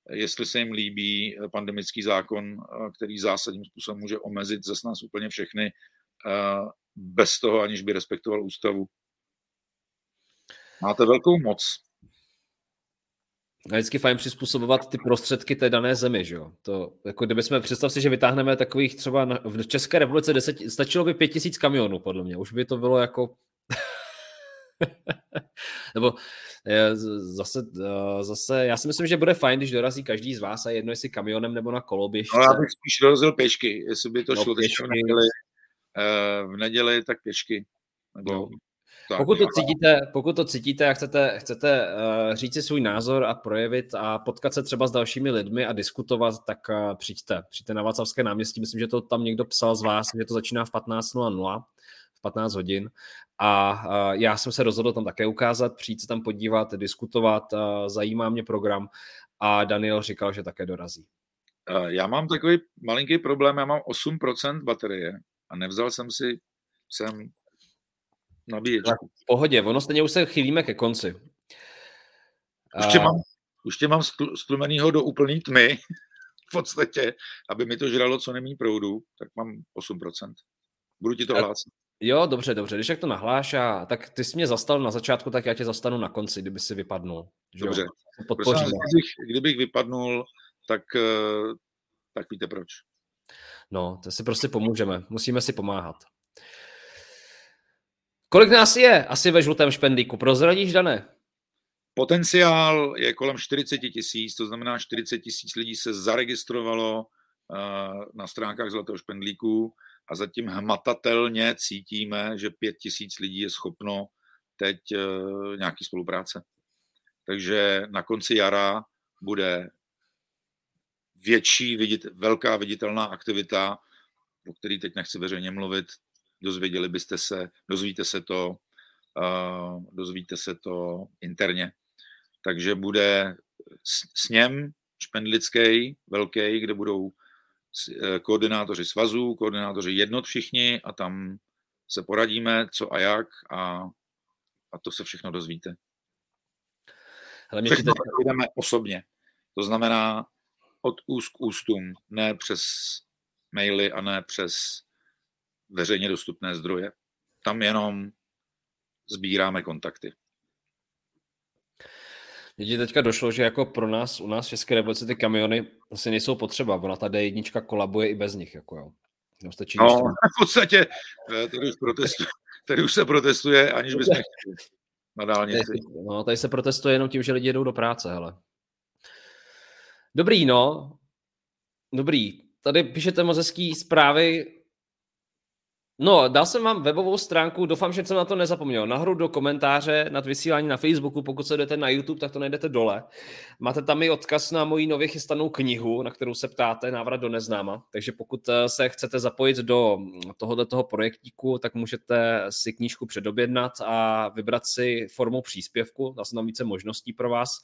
jestli se jim líbí eh, pandemický zákon, eh, který zásadním způsobem může omezit zase nás úplně všechny, eh, bez toho, aniž by respektoval ústavu. Máte velkou moc. A vždycky fajn přizpůsobovat ty prostředky té dané zemi, že jo? To, jako kdyby jsme, představ si, že vytáhneme takových třeba na, v České republice 10, stačilo by pět tisíc kamionů, podle mě. Už by to bylo jako... [laughs] Nebo Zase, eh, zase, já si myslím, že bude fajn, když dorazí každý z vás a jedno jestli kamionem nebo na koloběžce. No já bych spíš dorazil pěšky, jestli by to no, šlo pěšky. v neděli, eh, v neděli, tak pěšky. Nebo... No. Tak, pokud, to cítíte, pokud to cítíte a chcete, chcete uh, říct si svůj názor a projevit a potkat se třeba s dalšími lidmi a diskutovat, tak uh, přijďte. Přijďte na Václavské náměstí. Myslím, že to tam někdo psal z vás, že to začíná v 15.00, v 15 hodin. A uh, já jsem se rozhodl tam také ukázat, přijít se tam podívat, diskutovat. Uh, zajímá mě program a Daniel říkal, že také dorazí. Já mám takový malinký problém, já mám 8% baterie a nevzal jsem si sem nabíječku. V pohodě, ono stejně už se chýlíme ke konci. Už tě mám, už tě mám stlumenýho do úplný tmy, v podstatě, aby mi to žralo co nemí proudu, tak mám 8%. Budu ti to hlásit. Jo, dobře, dobře. Když jak to nahláš, a, tak ty jsi mě zastal na začátku, tak já tě zastanu na konci, kdyby si vypadnul. Dobře. Podpoříme. Kdybych, kdybych vypadnul, tak, eh, tak víte proč. No, to si prostě pomůžeme. Musíme si pomáhat. Kolik nás je asi ve žlutém špendlíku? Prozradíš, Dané? Potenciál je kolem 40 tisíc, to znamená 40 tisíc lidí se zaregistrovalo eh, na stránkách Zlatého špendlíku a zatím hmatatelně cítíme, že 5 tisíc lidí je schopno teď eh, nějaký spolupráce. Takže na konci jara bude větší, vidit, velká viditelná aktivita, o který teď nechci veřejně mluvit, dozvěděli byste se, dozvíte se to, uh, dozvíte se to interně. Takže bude sněm špendlický, velký, kde budou koordinátoři svazů, koordinátoři jednot všichni a tam se poradíme, co a jak a, a to se všechno dozvíte. Ale mě všechno teď... jdeme osobně. To znamená od úst k ústům, ne přes maily a ne přes veřejně dostupné zdroje. Tam jenom sbíráme kontakty. Mně teďka došlo, že jako pro nás, u nás v České republice ty kamiony asi nejsou potřeba. Ona ta D1 kolabuje i bez nich. Jako jo. No, stačí no, [laughs] v podstatě eh, tady už, protestuje, tady už se protestuje, aniž bychom [laughs] chtěli na dálnici. No, tady se protestuje jenom tím, že lidi jedou do práce, hele. Dobrý, no. Dobrý. Tady píšete moc hezký zprávy No, dal jsem vám webovou stránku, doufám, že jsem na to nezapomněl. Nahoru do komentáře nad vysílání na Facebooku, pokud se jdete na YouTube, tak to najdete dole. Máte tam i odkaz na moji nově chystanou knihu, na kterou se ptáte, návrat do neznáma. Takže pokud eh, se chcete zapojit do tohoto toho projektíku, tak můžete si knížku předobjednat a vybrat si formou příspěvku. Jsem tam více možností pro vás.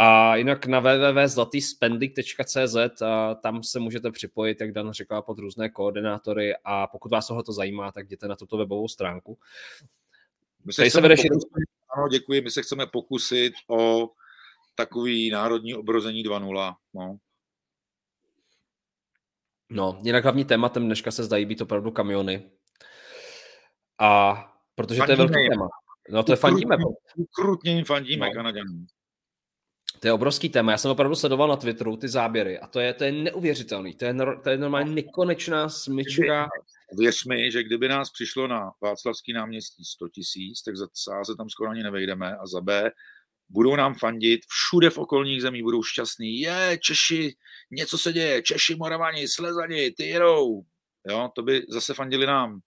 A jinak na www.zlatyspendik.cz tam se můžete připojit, jak Dan řekla, pod různé koordinátory a pokud vás tohle to zajímá, tak jděte na tuto webovou stránku. My se, se pokusit, ano, děkuji, my se chceme pokusit o takový národní obrození 2.0. No. no, jinak hlavní tématem dneška se zdají být opravdu kamiony. A protože fandíme to je velký téma. No to je fandíme. Krutně jim fandíme no. Kanaděnům. To je obrovský téma. Já jsem opravdu sledoval na Twitteru ty záběry a to je, to je neuvěřitelný. To je, to je normálně nekonečná smyčka. Věř mi, že kdyby nás přišlo na Václavský náměstí 100 tisíc, tak za A se tam skoro ani nevejdeme a za B budou nám fandit, všude v okolních zemích budou šťastní. Je, Češi, něco se děje, Češi, Moravani, Slezani, ty jedou. Jo, to by zase fandili nám.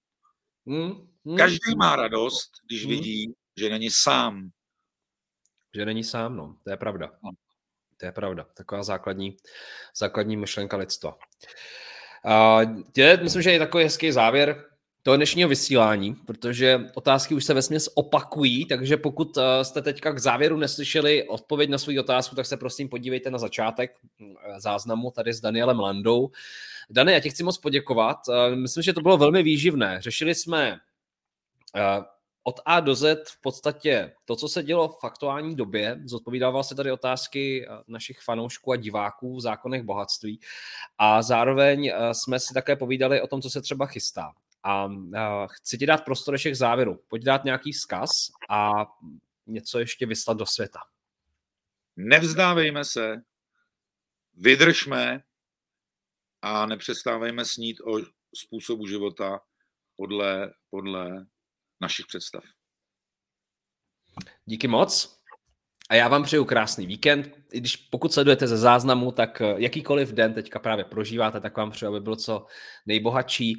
Hmm, hmm. Každý má radost, když hmm. vidí, že není sám že není sám, no. To je pravda. No. To je pravda. Taková základní, základní myšlenka lidstva. Uh, je, myslím, že je takový hezký závěr toho dnešního vysílání, protože otázky už se ve směs opakují, takže pokud uh, jste teďka k závěru neslyšeli odpověď na svou otázku, tak se prosím podívejte na začátek uh, záznamu tady s Danielem Landou. Dane, já ti chci moc poděkovat. Uh, myslím, že to bylo velmi výživné. Řešili jsme od A do Z v podstatě to, co se dělo v aktuální době, zodpovídával se tady otázky eh, našich fanoušků a diváků v zákonech bohatství a zároveň eh, jsme si také povídali o tom, co se třeba chystá. A eh, chci ti dát prostor ještě k závěru. Pojď dát nějaký vzkaz a něco ještě vyslat do světa. Nevzdávejme se, vydržme a nepřestávejme snít o způsobu života podle, podle našich představ. Díky moc. A já vám přeju krásný víkend. I když pokud sledujete ze záznamu, tak eh, jakýkoliv den teďka právě prožíváte, tak vám přeju, aby bylo co nejbohatší,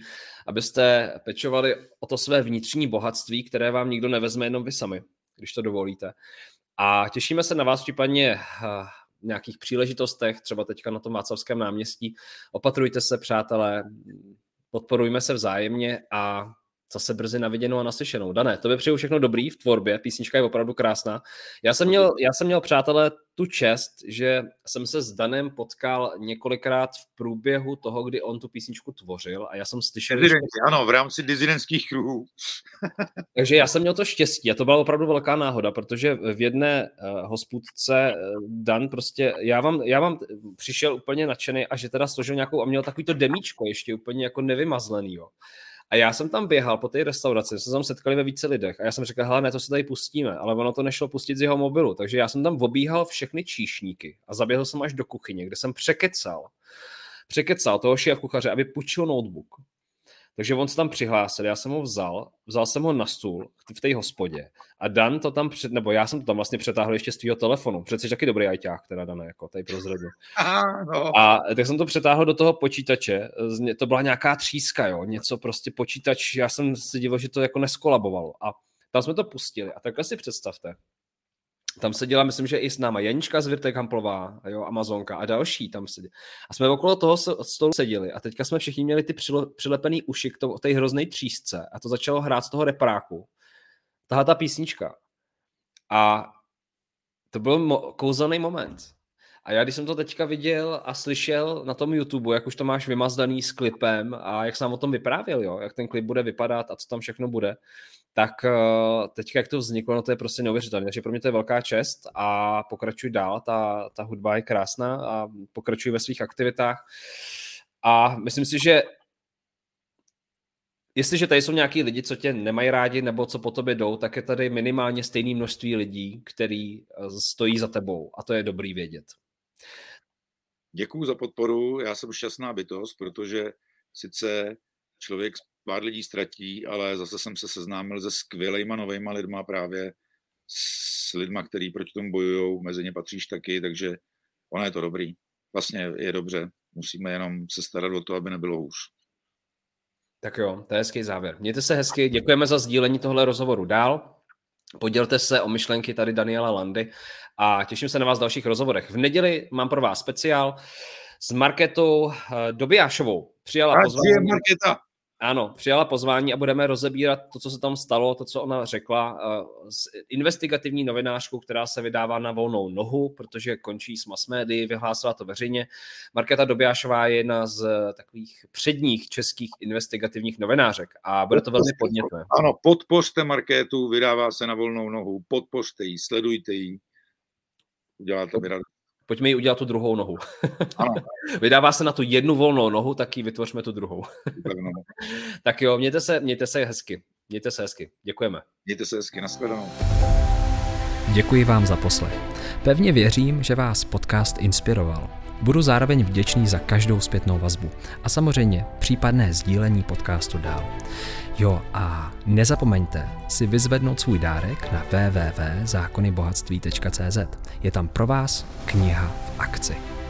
abyste pečovali o to své vnitřní bohatství, které vám nikdo nevezme, jenom vy sami, když to dovolíte. A těšíme se na vás případně v nějakých příležitostech, třeba teďka na tom Václavském náměstí. Opatrujte se, přátelé, podporujme se vzájemně a zase brzy na viděnou a naslyšenou. Dané, to by přeju všechno dobrý v tvorbě, písnička je opravdu krásná. Já jsem měl, já jsem měl přátelé tu čest, že jsem se s Danem potkal několikrát v průběhu toho, kdy on tu písničku tvořil a já jsem slyšel... Dizidenti, ano, v rámci dizidentských kruhů. [laughs] Takže já jsem měl to štěstí a to byla opravdu velká náhoda, protože v jedné uh, hospůdce uh, Dan prostě, já vám, já vám přišel úplně nadšený a že teda složil nějakou a měl takový to demíčko ještě úplně jako nevymazlený, jo. A já jsem tam běhal po té restauraci, jsme se tam setkali ve více lidech a já jsem řekl, hele, ne, to se tady pustíme, ale ono to nešlo pustit z jeho mobilu, takže já jsem tam obíhal všechny číšníky a zaběhl jsem až do kuchyně, kde jsem překecal, překecal toho šéf kuchaře, aby půjčil notebook. Takže on se tam přihlásil, já jsem ho vzal, vzal jsem ho na stůl v té hospodě a Dan to tam, před, nebo já jsem to tam vlastně přetáhl ještě z tvého telefonu, přece taky dobrý ajťák, teda Dan, jako tady prozradil. [laughs] no. A tak jsem to přetáhl do toho počítače, to byla nějaká tříska, jo, něco prostě počítač, já jsem si divil, že to jako neskolabovalo a tam jsme to pustili a takhle si představte, tam seděla, myslím, že i s náma Janička z Virtek Hamplová, jo, Amazonka a další tam seděli. A jsme okolo toho stolu seděli a teďka jsme všichni měli ty přilepený uši k té hrozné třísce a to začalo hrát z toho repráku. Tahle ta písnička. A to byl mo- kouzelný moment. A já, když jsem to teďka viděl a slyšel na tom YouTube, jak už to máš vymazdaný s klipem a jak jsem o tom vyprávěl, jo, jak ten klip bude vypadat a co tam všechno bude, tak uh, teďka, jak to vzniklo, no to je prostě neuvěřitelné. Takže pro mě to je velká čest a pokračuj dál, ta, ta hudba je krásná a pokračuj ve svých aktivitách. A myslím si, že jestliže tady jsou nějaký lidi, co tě nemají rádi nebo co po tobě jdou, tak je tady minimálně stejné množství lidí, který eh, stojí za tebou a to je dobrý vědět. Děkuji za podporu, já jsem šťastná bytost, protože sice člověk pár lidí ztratí, ale zase jsem se seznámil se skvělejma novejma lidma právě s lidma, který proti tomu bojují, mezi ně patříš taky, takže ono je to dobrý. Vlastně je dobře, musíme jenom se starat o to, aby nebylo hůř. Tak jo, to je hezký závěr. Mějte se hezky, děkujeme za sdílení tohle rozhovoru dál. Podělte se o myšlenky tady Daniela Landy a těším se na vás v dalších rozhovorech. V neděli mám pro vás speciál s Marketou eh, Dobijášovou. Přijala pozvání. Marketa. Ano, přijala pozvání a budeme rozebírat to, co se tam stalo, to, co ona řekla, eh, s investigativní novinářkou, která se vydává na volnou nohu, protože končí s mass médií, vyhlásila to veřejně. Markéta Dobiášová je jedna z takových předních českých investigativních novinářek a bude to velmi podnětné. Ano, podpořte Markétu, vydává se na volnou nohu, podpořte ji, sledujte ji, uděláte mi radost. Pojďme jí udělat tu druhou nohu. [laughs] Ano. Vydává se na tu jednu volnou nohu, tak ji vytvořme tu druhou. [laughs] tak jo, mějte se, mějte se hezky. Mějte se hezky. Děkujeme. Mějte se hezky. Nashledanou. Děkuji vám za poslech. Pevně věřím, že vás podcast inspiroval. Budu zároveň vděčný za každou zpětnou vazbu a samozřejmě případné sdílení podcastu dál. Jo a nezapomeňte si vyzvednout svůj dárek na www.zákonybohatství.cz. Je tam pro vás kniha v akci.